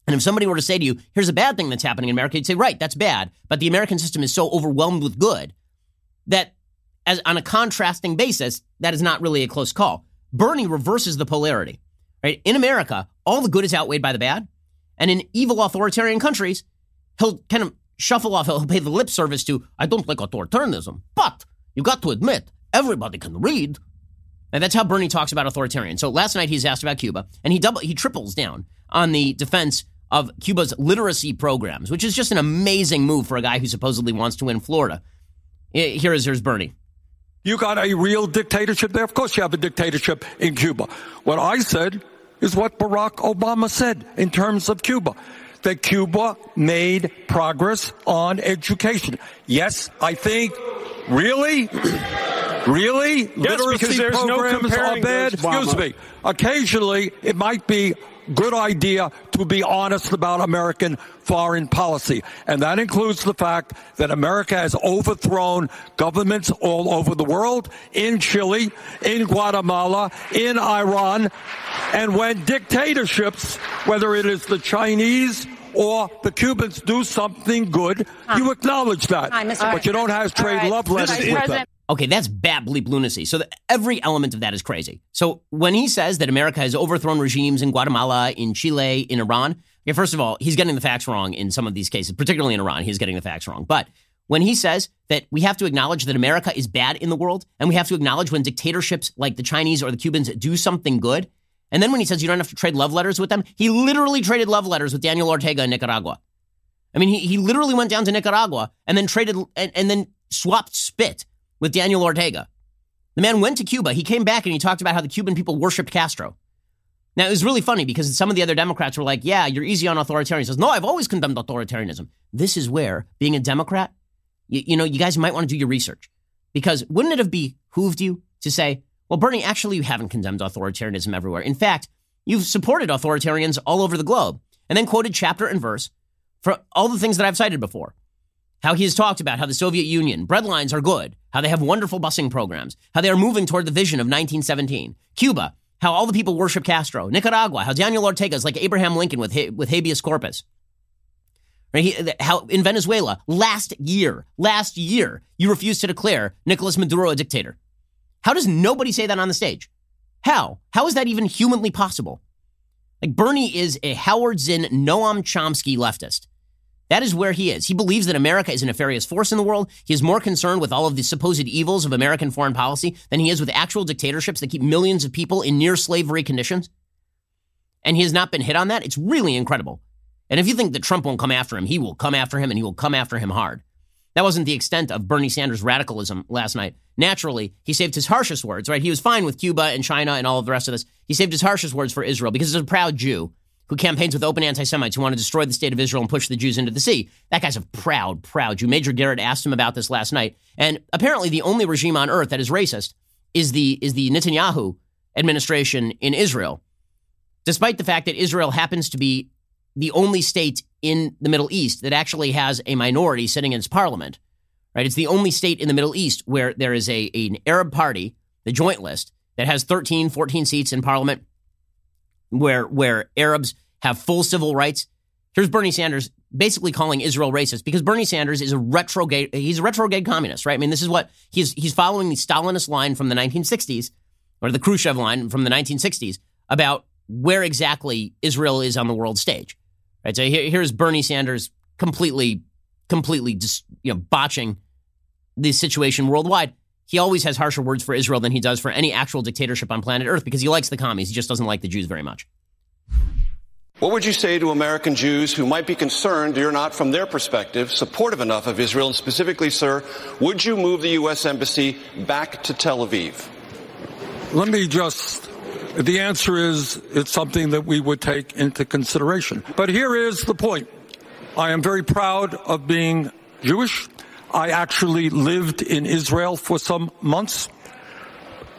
And if somebody were to say to you, here's a bad thing that's happening in America, you'd say, right, that's bad. But the American system is so overwhelmed with good that as on a contrasting basis, that is not really a close call. Bernie reverses the polarity. Right? In America, all the good is outweighed by the bad. And in evil authoritarian countries, he'll kind of shuffle off, he'll pay the lip service to, I don't like authoritarianism, but you got to admit, everybody can read. And that's how Bernie talks about authoritarian. So last night he's asked about Cuba, and he double he triples down on the defense of Cuba's literacy programs, which is just an amazing move for a guy who supposedly wants to win Florida. Here is here's Bernie. You got a real dictatorship there? Of course you have a dictatorship in Cuba. What I said is what Barack Obama said in terms of Cuba that Cuba made progress on education. Yes, I think, really? [CLEARS THROAT] Really? Yes, Literacy programs no are bad? Excuse me. Occasionally, it might be good idea to be honest about American foreign policy. And that includes the fact that America has overthrown governments all over the world, in Chile, in Guatemala, in Iran. And when dictatorships, whether it is the Chinese or the Cubans do something good, you acknowledge that. but you don't have trade right. love letters with them. Okay, that's bat bleep lunacy. So the, every element of that is crazy. So when he says that America has overthrown regimes in Guatemala, in Chile, in Iran, okay, first of all, he's getting the facts wrong in some of these cases, particularly in Iran. He's getting the facts wrong. But when he says that we have to acknowledge that America is bad in the world, and we have to acknowledge when dictatorships like the Chinese or the Cubans do something good, and then when he says you don't have to trade love letters with them, he literally traded love letters with Daniel Ortega in Nicaragua. I mean, he, he literally went down to Nicaragua and then traded and, and then swapped spit with Daniel Ortega. The man went to Cuba. He came back and he talked about how the Cuban people worshiped Castro. Now, it was really funny because some of the other Democrats were like, yeah, you're easy on authoritarianism. He says, no, I've always condemned authoritarianism. This is where, being a Democrat, you, you know, you guys might want to do your research. Because wouldn't it have behooved you to say, well, Bernie, actually, you haven't condemned authoritarianism everywhere. In fact, you've supported authoritarians all over the globe, and then quoted chapter and verse for all the things that I've cited before how he has talked about how the Soviet Union breadlines are good, how they have wonderful busing programs, how they are moving toward the vision of 1917. Cuba, how all the people worship Castro. Nicaragua, how Daniel Ortega is like Abraham Lincoln with, with habeas corpus. Right? He, how in Venezuela, last year, last year, you refused to declare Nicolas Maduro a dictator. How does nobody say that on the stage? How? How is that even humanly possible? Like Bernie is a Howard Zinn, Noam Chomsky leftist. That is where he is. He believes that America is a nefarious force in the world. He is more concerned with all of the supposed evils of American foreign policy than he is with actual dictatorships that keep millions of people in near slavery conditions. And he has not been hit on that. It's really incredible. And if you think that Trump won't come after him, he will come after him and he will come after him hard. That wasn't the extent of Bernie Sanders' radicalism last night. Naturally, he saved his harshest words, right? He was fine with Cuba and China and all of the rest of this. He saved his harshest words for Israel because he's a proud Jew who campaigns with open anti Semites who want to destroy the state of Israel and push the Jews into the sea. That guy's a proud, proud Jew. Major Garrett asked him about this last night. And apparently, the only regime on earth that is racist is the, is the Netanyahu administration in Israel, despite the fact that Israel happens to be the only state in the Middle East that actually has a minority sitting in its parliament. Right? It's the only state in the Middle East where there is a an Arab party, the Joint List, that has 13, 14 seats in parliament where where Arabs have full civil rights. Here's Bernie Sanders basically calling Israel racist because Bernie Sanders is a retrograde he's a retrograde communist, right? I mean, this is what he's he's following the Stalinist line from the 1960s or the Khrushchev line from the 1960s about where exactly Israel is on the world stage. Right? So here, here's Bernie Sanders completely completely just, you know, botching the situation worldwide. He always has harsher words for Israel than he does for any actual dictatorship on planet Earth because he likes the commies. He just doesn't like the Jews very much. What would you say to American Jews who might be concerned you're not, from their perspective, supportive enough of Israel? And specifically, sir, would you move the U.S. Embassy back to Tel Aviv? Let me just. The answer is it's something that we would take into consideration. But here is the point. I am very proud of being Jewish. I actually lived in Israel for some months.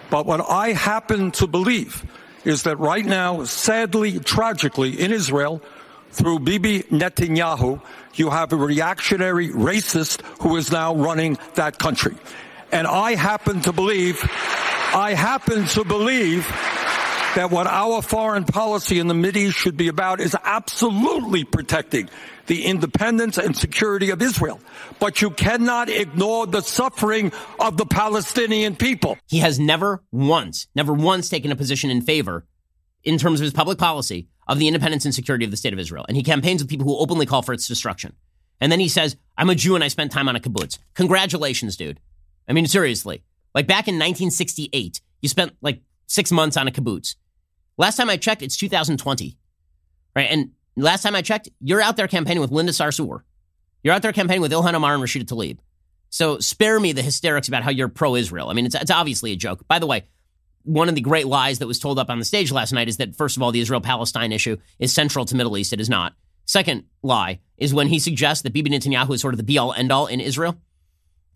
But what I happen to believe is that right now, sadly, tragically, in Israel, through Bibi Netanyahu, you have a reactionary racist who is now running that country. And I happen to believe, I happen to believe that what our foreign policy in the Mideast should be about is absolutely protecting the independence and security of Israel. But you cannot ignore the suffering of the Palestinian people. He has never once, never once taken a position in favor, in terms of his public policy, of the independence and security of the state of Israel. And he campaigns with people who openly call for its destruction. And then he says, I'm a Jew and I spent time on a kibbutz. Congratulations, dude. I mean, seriously. Like back in 1968, you spent like six months on a kibbutz. Last time I checked, it's 2020. Right? And last time I checked, you're out there campaigning with Linda Sarsour. You're out there campaigning with Ilhan Omar and Rashida Tlaib. So spare me the hysterics about how you're pro-Israel. I mean, it's, it's obviously a joke. By the way, one of the great lies that was told up on the stage last night is that, first of all, the Israel-Palestine issue is central to Middle East. It is not. Second lie is when he suggests that Bibi Netanyahu is sort of the be-all, end-all in Israel.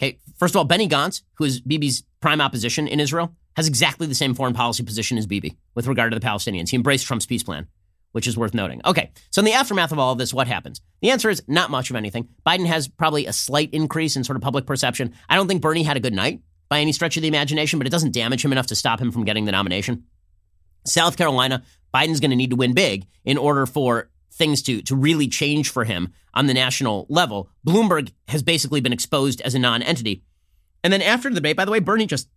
Okay, first of all, Benny Gantz, who is Bibi's prime opposition in Israel, has exactly the same foreign policy position as Bibi with regard to the Palestinians. He embraced Trump's peace plan, which is worth noting. Okay, so in the aftermath of all of this, what happens? The answer is not much of anything. Biden has probably a slight increase in sort of public perception. I don't think Bernie had a good night by any stretch of the imagination, but it doesn't damage him enough to stop him from getting the nomination. South Carolina, Biden's going to need to win big in order for things to, to really change for him on the national level. Bloomberg has basically been exposed as a non entity. And then after the debate, by the way, Bernie just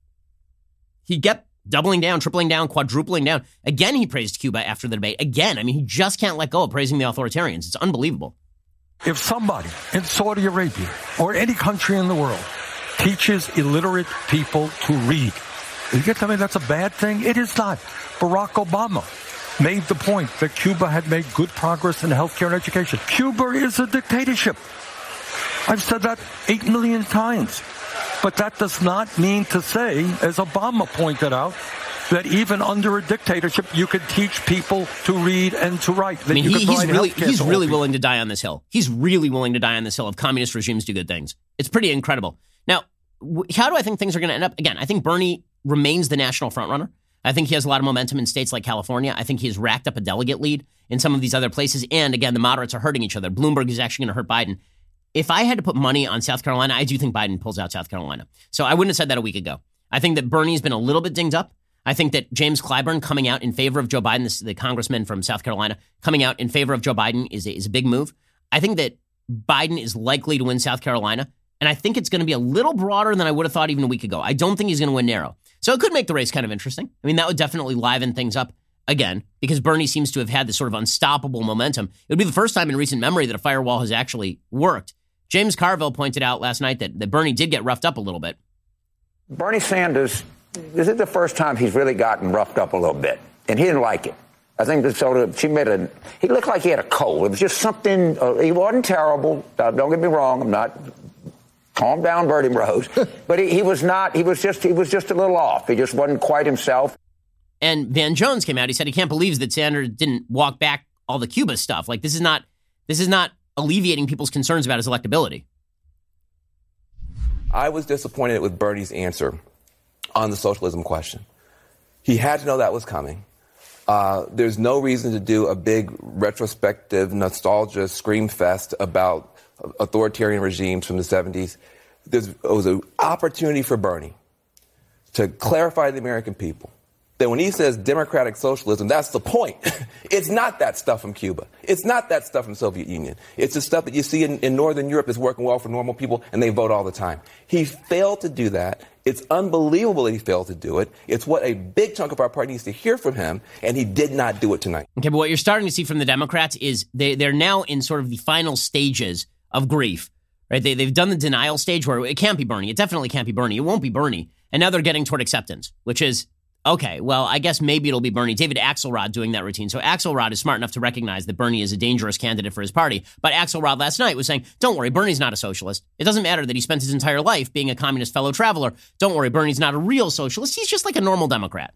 he kept doubling down, tripling down, quadrupling down. Again, he praised Cuba after the debate. Again, I mean, he just can't let go of praising the authoritarians. It's unbelievable. If somebody in Saudi Arabia or any country in the world teaches illiterate people to read, you can tell me that's a bad thing? It is not. Barack Obama made the point that Cuba had made good progress in healthcare and education. Cuba is a dictatorship. I've said that eight million times. But that does not mean to say, as Obama pointed out, that even under a dictatorship, you could teach people to read and to write. I mean, he, he's really, he's really willing to die on this hill. He's really willing to die on this hill if communist regimes do good things. It's pretty incredible. Now, how do I think things are going to end up? Again, I think Bernie remains the national frontrunner. I think he has a lot of momentum in states like California. I think he has racked up a delegate lead in some of these other places. And again, the moderates are hurting each other. Bloomberg is actually going to hurt Biden if I had to put money on South Carolina, I do think Biden pulls out South Carolina. So I wouldn't have said that a week ago. I think that Bernie's been a little bit dinged up. I think that James Clyburn coming out in favor of Joe Biden, this, the congressman from South Carolina, coming out in favor of Joe Biden is a, is a big move. I think that Biden is likely to win South Carolina. And I think it's going to be a little broader than I would have thought even a week ago. I don't think he's going to win narrow. So it could make the race kind of interesting. I mean, that would definitely liven things up again because Bernie seems to have had this sort of unstoppable momentum. It would be the first time in recent memory that a firewall has actually worked. James Carville pointed out last night that, that Bernie did get roughed up a little bit. Bernie Sanders, this is the first time he's really gotten roughed up a little bit, and he didn't like it. I think that sort of she made a. He looked like he had a cold. It was just something. Uh, he wasn't terrible. Uh, don't get me wrong. I'm not. Calm down, Bernie Bros. [LAUGHS] but he, he was not. He was just. He was just a little off. He just wasn't quite himself. And Van Jones came out. He said he can't believe that Sanders didn't walk back all the Cuba stuff. Like this is not. This is not alleviating people's concerns about his electability. I was disappointed with Bernie's answer on the socialism question. He had to know that was coming. Uh, there's no reason to do a big retrospective nostalgia scream fest about authoritarian regimes from the 70s. There was an opportunity for Bernie to clarify the American people that when he says democratic socialism, that's the point. [LAUGHS] it's not that stuff from Cuba. It's not that stuff from Soviet Union. It's the stuff that you see in, in Northern Europe is working well for normal people and they vote all the time. He failed to do that. It's unbelievable that he failed to do it. It's what a big chunk of our party needs to hear from him, and he did not do it tonight. Okay, but what you're starting to see from the Democrats is they, they're now in sort of the final stages of grief, right? They, they've done the denial stage where it can't be Bernie. It definitely can't be Bernie. It won't be Bernie. And now they're getting toward acceptance, which is Okay, well, I guess maybe it'll be Bernie. David Axelrod doing that routine. So Axelrod is smart enough to recognize that Bernie is a dangerous candidate for his party. But Axelrod last night was saying, don't worry, Bernie's not a socialist. It doesn't matter that he spent his entire life being a communist fellow traveler. Don't worry, Bernie's not a real socialist. He's just like a normal Democrat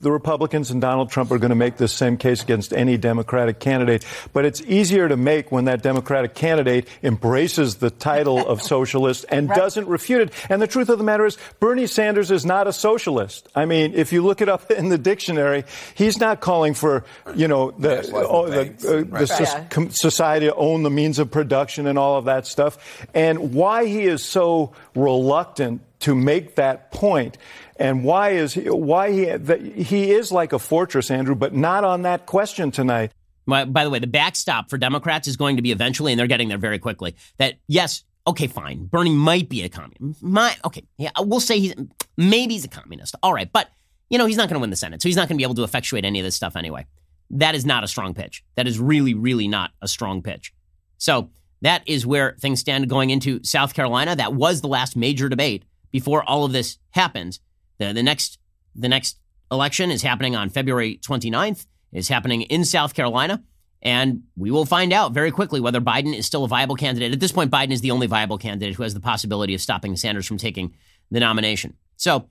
the Republicans and Donald Trump are going to make this same case against any Democratic candidate. But it's easier to make when that Democratic candidate embraces the title of [LAUGHS] socialist and right. doesn't refute it. And the truth of the matter is, Bernie Sanders is not a socialist. I mean, if you look it up in the dictionary, he's not calling for, you know, the, oh, the, uh, right. the society to own the means of production and all of that stuff. And why he is so reluctant to make that point and why is he, why he he is like a fortress, Andrew, but not on that question tonight. By the way, the backstop for Democrats is going to be eventually, and they're getting there very quickly. That yes, okay, fine, Bernie might be a communist. My, okay, yeah, we'll say he's maybe he's a communist. All right, but you know he's not going to win the Senate, so he's not going to be able to effectuate any of this stuff anyway. That is not a strong pitch. That is really, really not a strong pitch. So that is where things stand going into South Carolina. That was the last major debate before all of this happens. The, the next the next election is happening on February 29th. It's happening in South Carolina. And we will find out very quickly whether Biden is still a viable candidate. At this point, Biden is the only viable candidate who has the possibility of stopping Sanders from taking the nomination. So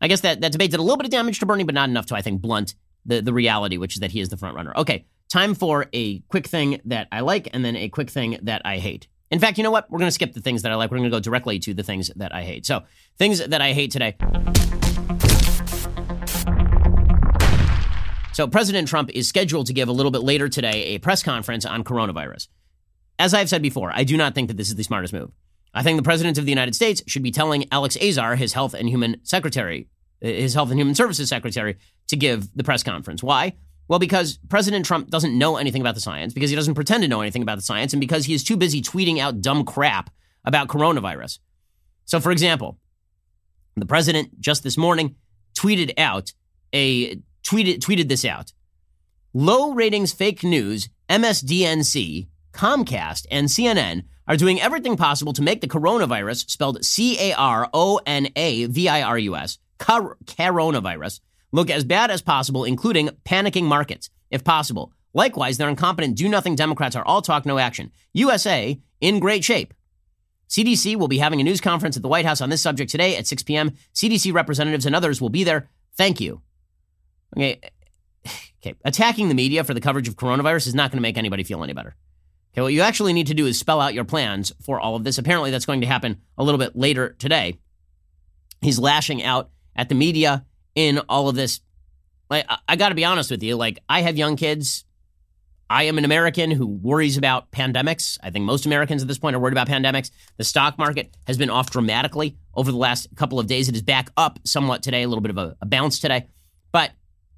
I guess that, that debate did a little bit of damage to Bernie, but not enough to, I think, blunt the, the reality, which is that he is the front runner. Okay, time for a quick thing that I like and then a quick thing that I hate. In fact, you know what? We're going to skip the things that I like. We're going to go directly to the things that I hate. So, things that I hate today. So, President Trump is scheduled to give a little bit later today a press conference on coronavirus. As I've said before, I do not think that this is the smartest move. I think the President of the United States should be telling Alex Azar, his Health and Human Secretary, his Health and Human Services Secretary, to give the press conference. Why? Well, because President Trump doesn't know anything about the science, because he doesn't pretend to know anything about the science, and because he is too busy tweeting out dumb crap about coronavirus. So, for example, the president just this morning tweeted out a tweeted, tweeted this out. Low ratings fake news, MSDNC, Comcast, and CNN are doing everything possible to make the coronavirus, spelled C A R O N A V I R U S, coronavirus, look as bad as possible, including panicking markets, if possible. Likewise, their incompetent do nothing Democrats are all talk, no action. USA in great shape. CDC will be having a news conference at the White House on this subject today at 6 p.m. CDC representatives and others will be there. Thank you. Okay. [SIGHS] Okay. Attacking the media for the coverage of coronavirus is not going to make anybody feel any better. Okay. What you actually need to do is spell out your plans for all of this. Apparently, that's going to happen a little bit later today. He's lashing out at the media in all of this. Like, I, I got to be honest with you. Like, I have young kids. I am an American who worries about pandemics. I think most Americans at this point are worried about pandemics. The stock market has been off dramatically over the last couple of days. It is back up somewhat today, a little bit of a, a bounce today.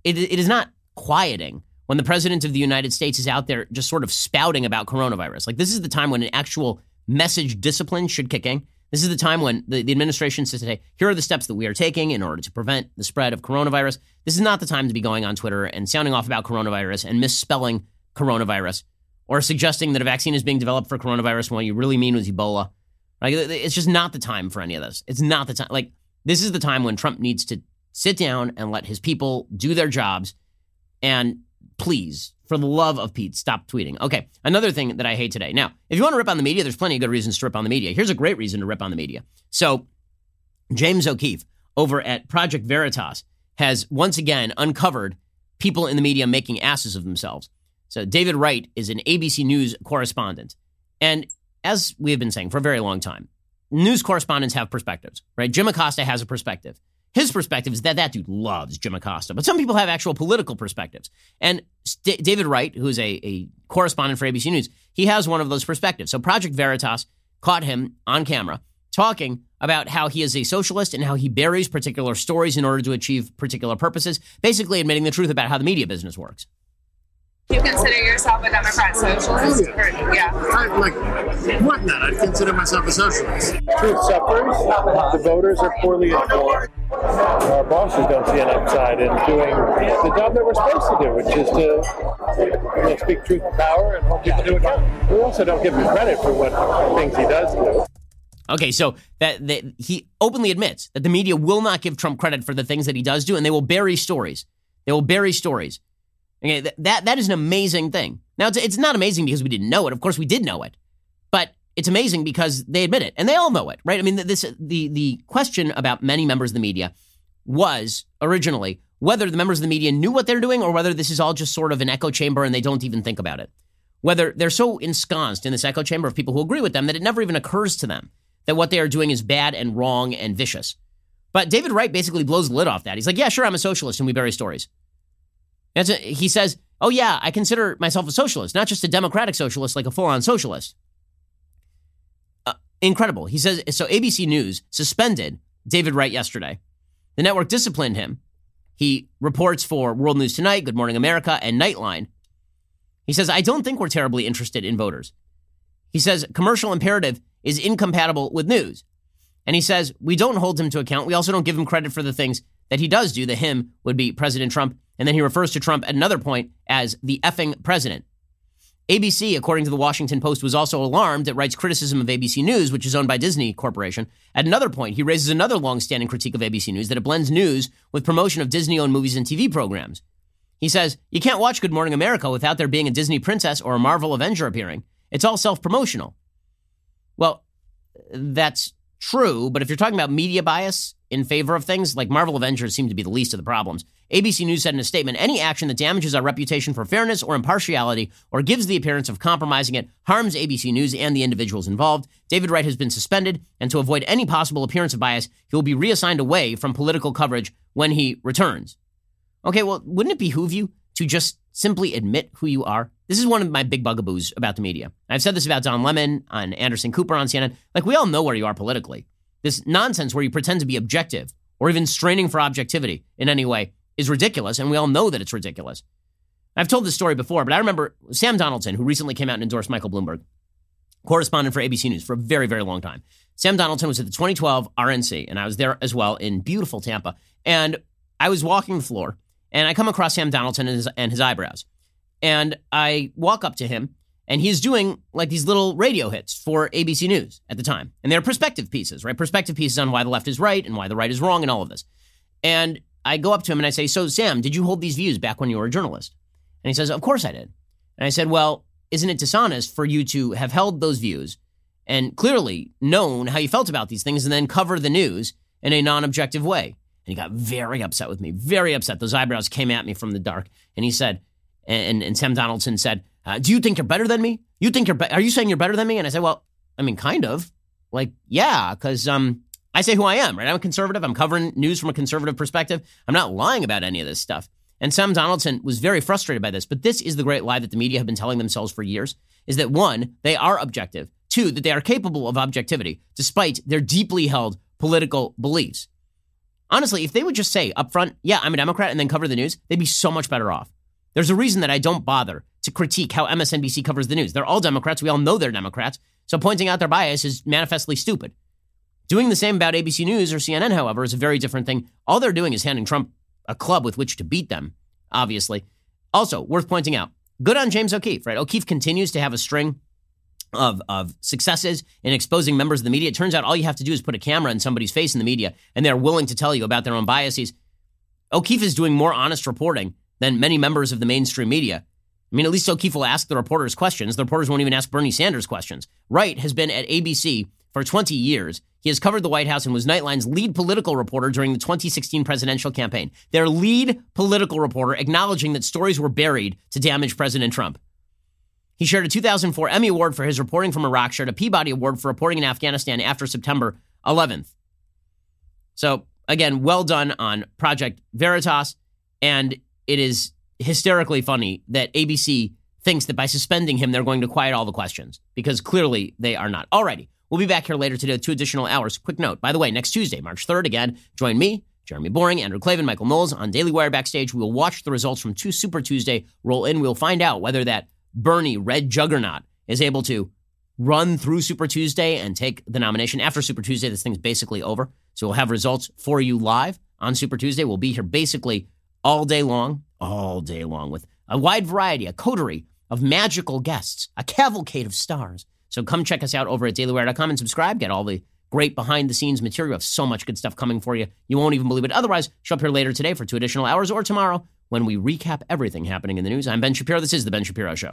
It, it is not quieting when the president of the United States is out there just sort of spouting about coronavirus. Like, this is the time when an actual message discipline should kick in. This is the time when the, the administration says today, here are the steps that we are taking in order to prevent the spread of coronavirus. This is not the time to be going on Twitter and sounding off about coronavirus and misspelling coronavirus or suggesting that a vaccine is being developed for coronavirus when what you really mean was Ebola. Like, it's just not the time for any of this. It's not the time. Like, this is the time when Trump needs to sit down and let his people do their jobs. And please, for the love of Pete, stop tweeting. Okay, another thing that I hate today. Now, if you want to rip on the media, there's plenty of good reasons to rip on the media. Here's a great reason to rip on the media. So, James O'Keefe over at Project Veritas has once again uncovered people in the media making asses of themselves. So, David Wright is an ABC News correspondent. And as we have been saying for a very long time, news correspondents have perspectives, right? Jim Acosta has a perspective. His perspective is that that dude loves Jim Acosta, but some people have actual political perspectives. And David Wright, who is a, a correspondent for ABC News, he has one of those perspectives. So Project Veritas caught him on camera talking about how he is a socialist and how he buries particular stories in order to achieve particular purposes, basically admitting the truth about how the media business works. You consider yourself a Democrat socialist? Oh, or, yeah. I, like, more than that, I'd consider myself a socialist. Truth suffers. The voters are poorly informed. Our bosses don't see an upside in doing the job that we're supposed to do, which is to you know, speak truth to power and hope people do it. We also don't give him credit for what things he does do. Okay, so that, that he openly admits that the media will not give Trump credit for the things that he does do, and they will bury stories. They will bury stories. Okay, that that is an amazing thing. Now it's it's not amazing because we didn't know it. Of course, we did know it, but it's amazing because they admit it and they all know it, right? I mean, this the the question about many members of the media was originally whether the members of the media knew what they're doing or whether this is all just sort of an echo chamber and they don't even think about it. Whether they're so ensconced in this echo chamber of people who agree with them that it never even occurs to them that what they are doing is bad and wrong and vicious. But David Wright basically blows the lid off that. He's like, yeah, sure, I'm a socialist and we bury stories. A, he says, oh, yeah, I consider myself a socialist, not just a democratic socialist, like a full on socialist. Uh, incredible. He says, so ABC News suspended David Wright yesterday. The network disciplined him. He reports for World News Tonight, Good Morning America, and Nightline. He says, I don't think we're terribly interested in voters. He says, commercial imperative is incompatible with news. And he says, we don't hold him to account. We also don't give him credit for the things that he does do. The him would be President Trump and then he refers to Trump at another point as the effing president. ABC, according to the Washington Post, was also alarmed at Wright's criticism of ABC News, which is owned by Disney Corporation. At another point, he raises another long-standing critique of ABC News that it blends news with promotion of Disney-owned movies and TV programs. He says, You can't watch Good Morning America without there being a Disney princess or a Marvel Avenger appearing. It's all self-promotional. Well, that's true, but if you're talking about media bias in favor of things, like Marvel Avengers seem to be the least of the problems. ABC News said in a statement any action that damages our reputation for fairness or impartiality or gives the appearance of compromising it harms ABC News and the individuals involved. David Wright has been suspended, and to avoid any possible appearance of bias, he will be reassigned away from political coverage when he returns. Okay, well, wouldn't it behoove you to just simply admit who you are? This is one of my big bugaboos about the media. I've said this about Don Lemon on Anderson Cooper on CNN. Like, we all know where you are politically. This nonsense where you pretend to be objective or even straining for objectivity in any way is ridiculous, and we all know that it's ridiculous. I've told this story before, but I remember Sam Donaldson, who recently came out and endorsed Michael Bloomberg, correspondent for ABC News for a very, very long time. Sam Donaldson was at the 2012 RNC, and I was there as well in beautiful Tampa. And I was walking the floor, and I come across Sam Donaldson and his, and his eyebrows. And I walk up to him, and he's doing like these little radio hits for ABC News at the time. And they're perspective pieces, right? Perspective pieces on why the left is right and why the right is wrong and all of this. And I go up to him and I say, So, Sam, did you hold these views back when you were a journalist? And he says, Of course I did. And I said, Well, isn't it dishonest for you to have held those views and clearly known how you felt about these things and then cover the news in a non objective way? And he got very upset with me, very upset. Those eyebrows came at me from the dark. And he said, and, and Sam Donaldson said, uh, Do you think you're better than me? You think you're, be- are you saying you're better than me? And I said, Well, I mean, kind of. Like, yeah, because um, I say who I am, right? I'm a conservative. I'm covering news from a conservative perspective. I'm not lying about any of this stuff. And Sam Donaldson was very frustrated by this. But this is the great lie that the media have been telling themselves for years is that one, they are objective. Two, that they are capable of objectivity despite their deeply held political beliefs. Honestly, if they would just say up front, yeah, I'm a Democrat and then cover the news, they'd be so much better off. There's a reason that I don't bother to critique how MSNBC covers the news. They're all Democrats. We all know they're Democrats. So pointing out their bias is manifestly stupid. Doing the same about ABC News or CNN, however, is a very different thing. All they're doing is handing Trump a club with which to beat them, obviously. Also, worth pointing out, good on James O'Keefe, right? O'Keefe continues to have a string of, of successes in exposing members of the media. It turns out all you have to do is put a camera in somebody's face in the media, and they're willing to tell you about their own biases. O'Keefe is doing more honest reporting than many members of the mainstream media. I mean, at least O'Keefe will ask the reporters questions. The reporters won't even ask Bernie Sanders questions. Wright has been at ABC for 20 years. He has covered the White House and was Nightline's lead political reporter during the 2016 presidential campaign. Their lead political reporter acknowledging that stories were buried to damage President Trump. He shared a 2004 Emmy Award for his reporting from Iraq, shared a Peabody Award for reporting in Afghanistan after September 11th. So, again, well done on Project Veritas. And it is hysterically funny that ABC thinks that by suspending him, they're going to quiet all the questions because clearly they are not. Alrighty. We'll be back here later today with two additional hours. Quick note, by the way, next Tuesday, March 3rd, again, join me, Jeremy Boring, Andrew Klavan, Michael Knowles on Daily Wire Backstage. We will watch the results from two Super Tuesday roll in. We'll find out whether that Bernie red juggernaut is able to run through Super Tuesday and take the nomination. After Super Tuesday, this thing's basically over. So we'll have results for you live on Super Tuesday. We'll be here basically all day long, all day long with a wide variety, a coterie of magical guests, a cavalcade of stars. So come check us out over at dailywire.com and subscribe. Get all the great behind the scenes material. We have so much good stuff coming for you. You won't even believe it. Otherwise, show up here later today for two additional hours or tomorrow when we recap everything happening in the news. I'm Ben Shapiro. This is The Ben Shapiro Show.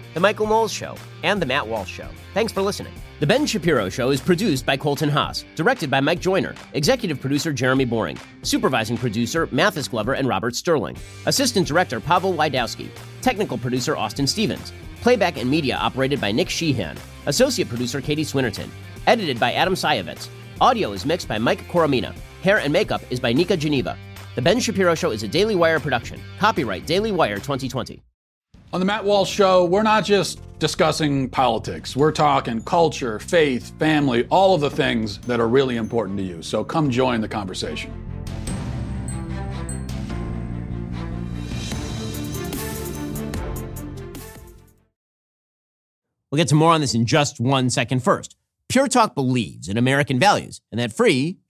The Michael Knowles Show, and The Matt Walsh Show. Thanks for listening. The Ben Shapiro Show is produced by Colton Haas, directed by Mike Joyner, executive producer Jeremy Boring, supervising producer Mathis Glover and Robert Sterling, assistant director Pavel Wydowski, technical producer Austin Stevens, playback and media operated by Nick Sheehan, associate producer Katie Swinnerton, edited by Adam Sajevic. Audio is mixed by Mike Coromina. Hair and makeup is by Nika Geneva. The Ben Shapiro Show is a Daily Wire production. Copyright Daily Wire 2020. On the Matt Walsh Show, we're not just discussing politics. We're talking culture, faith, family, all of the things that are really important to you. So come join the conversation. We'll get to more on this in just one second. First, Pure Talk believes in American values, and that free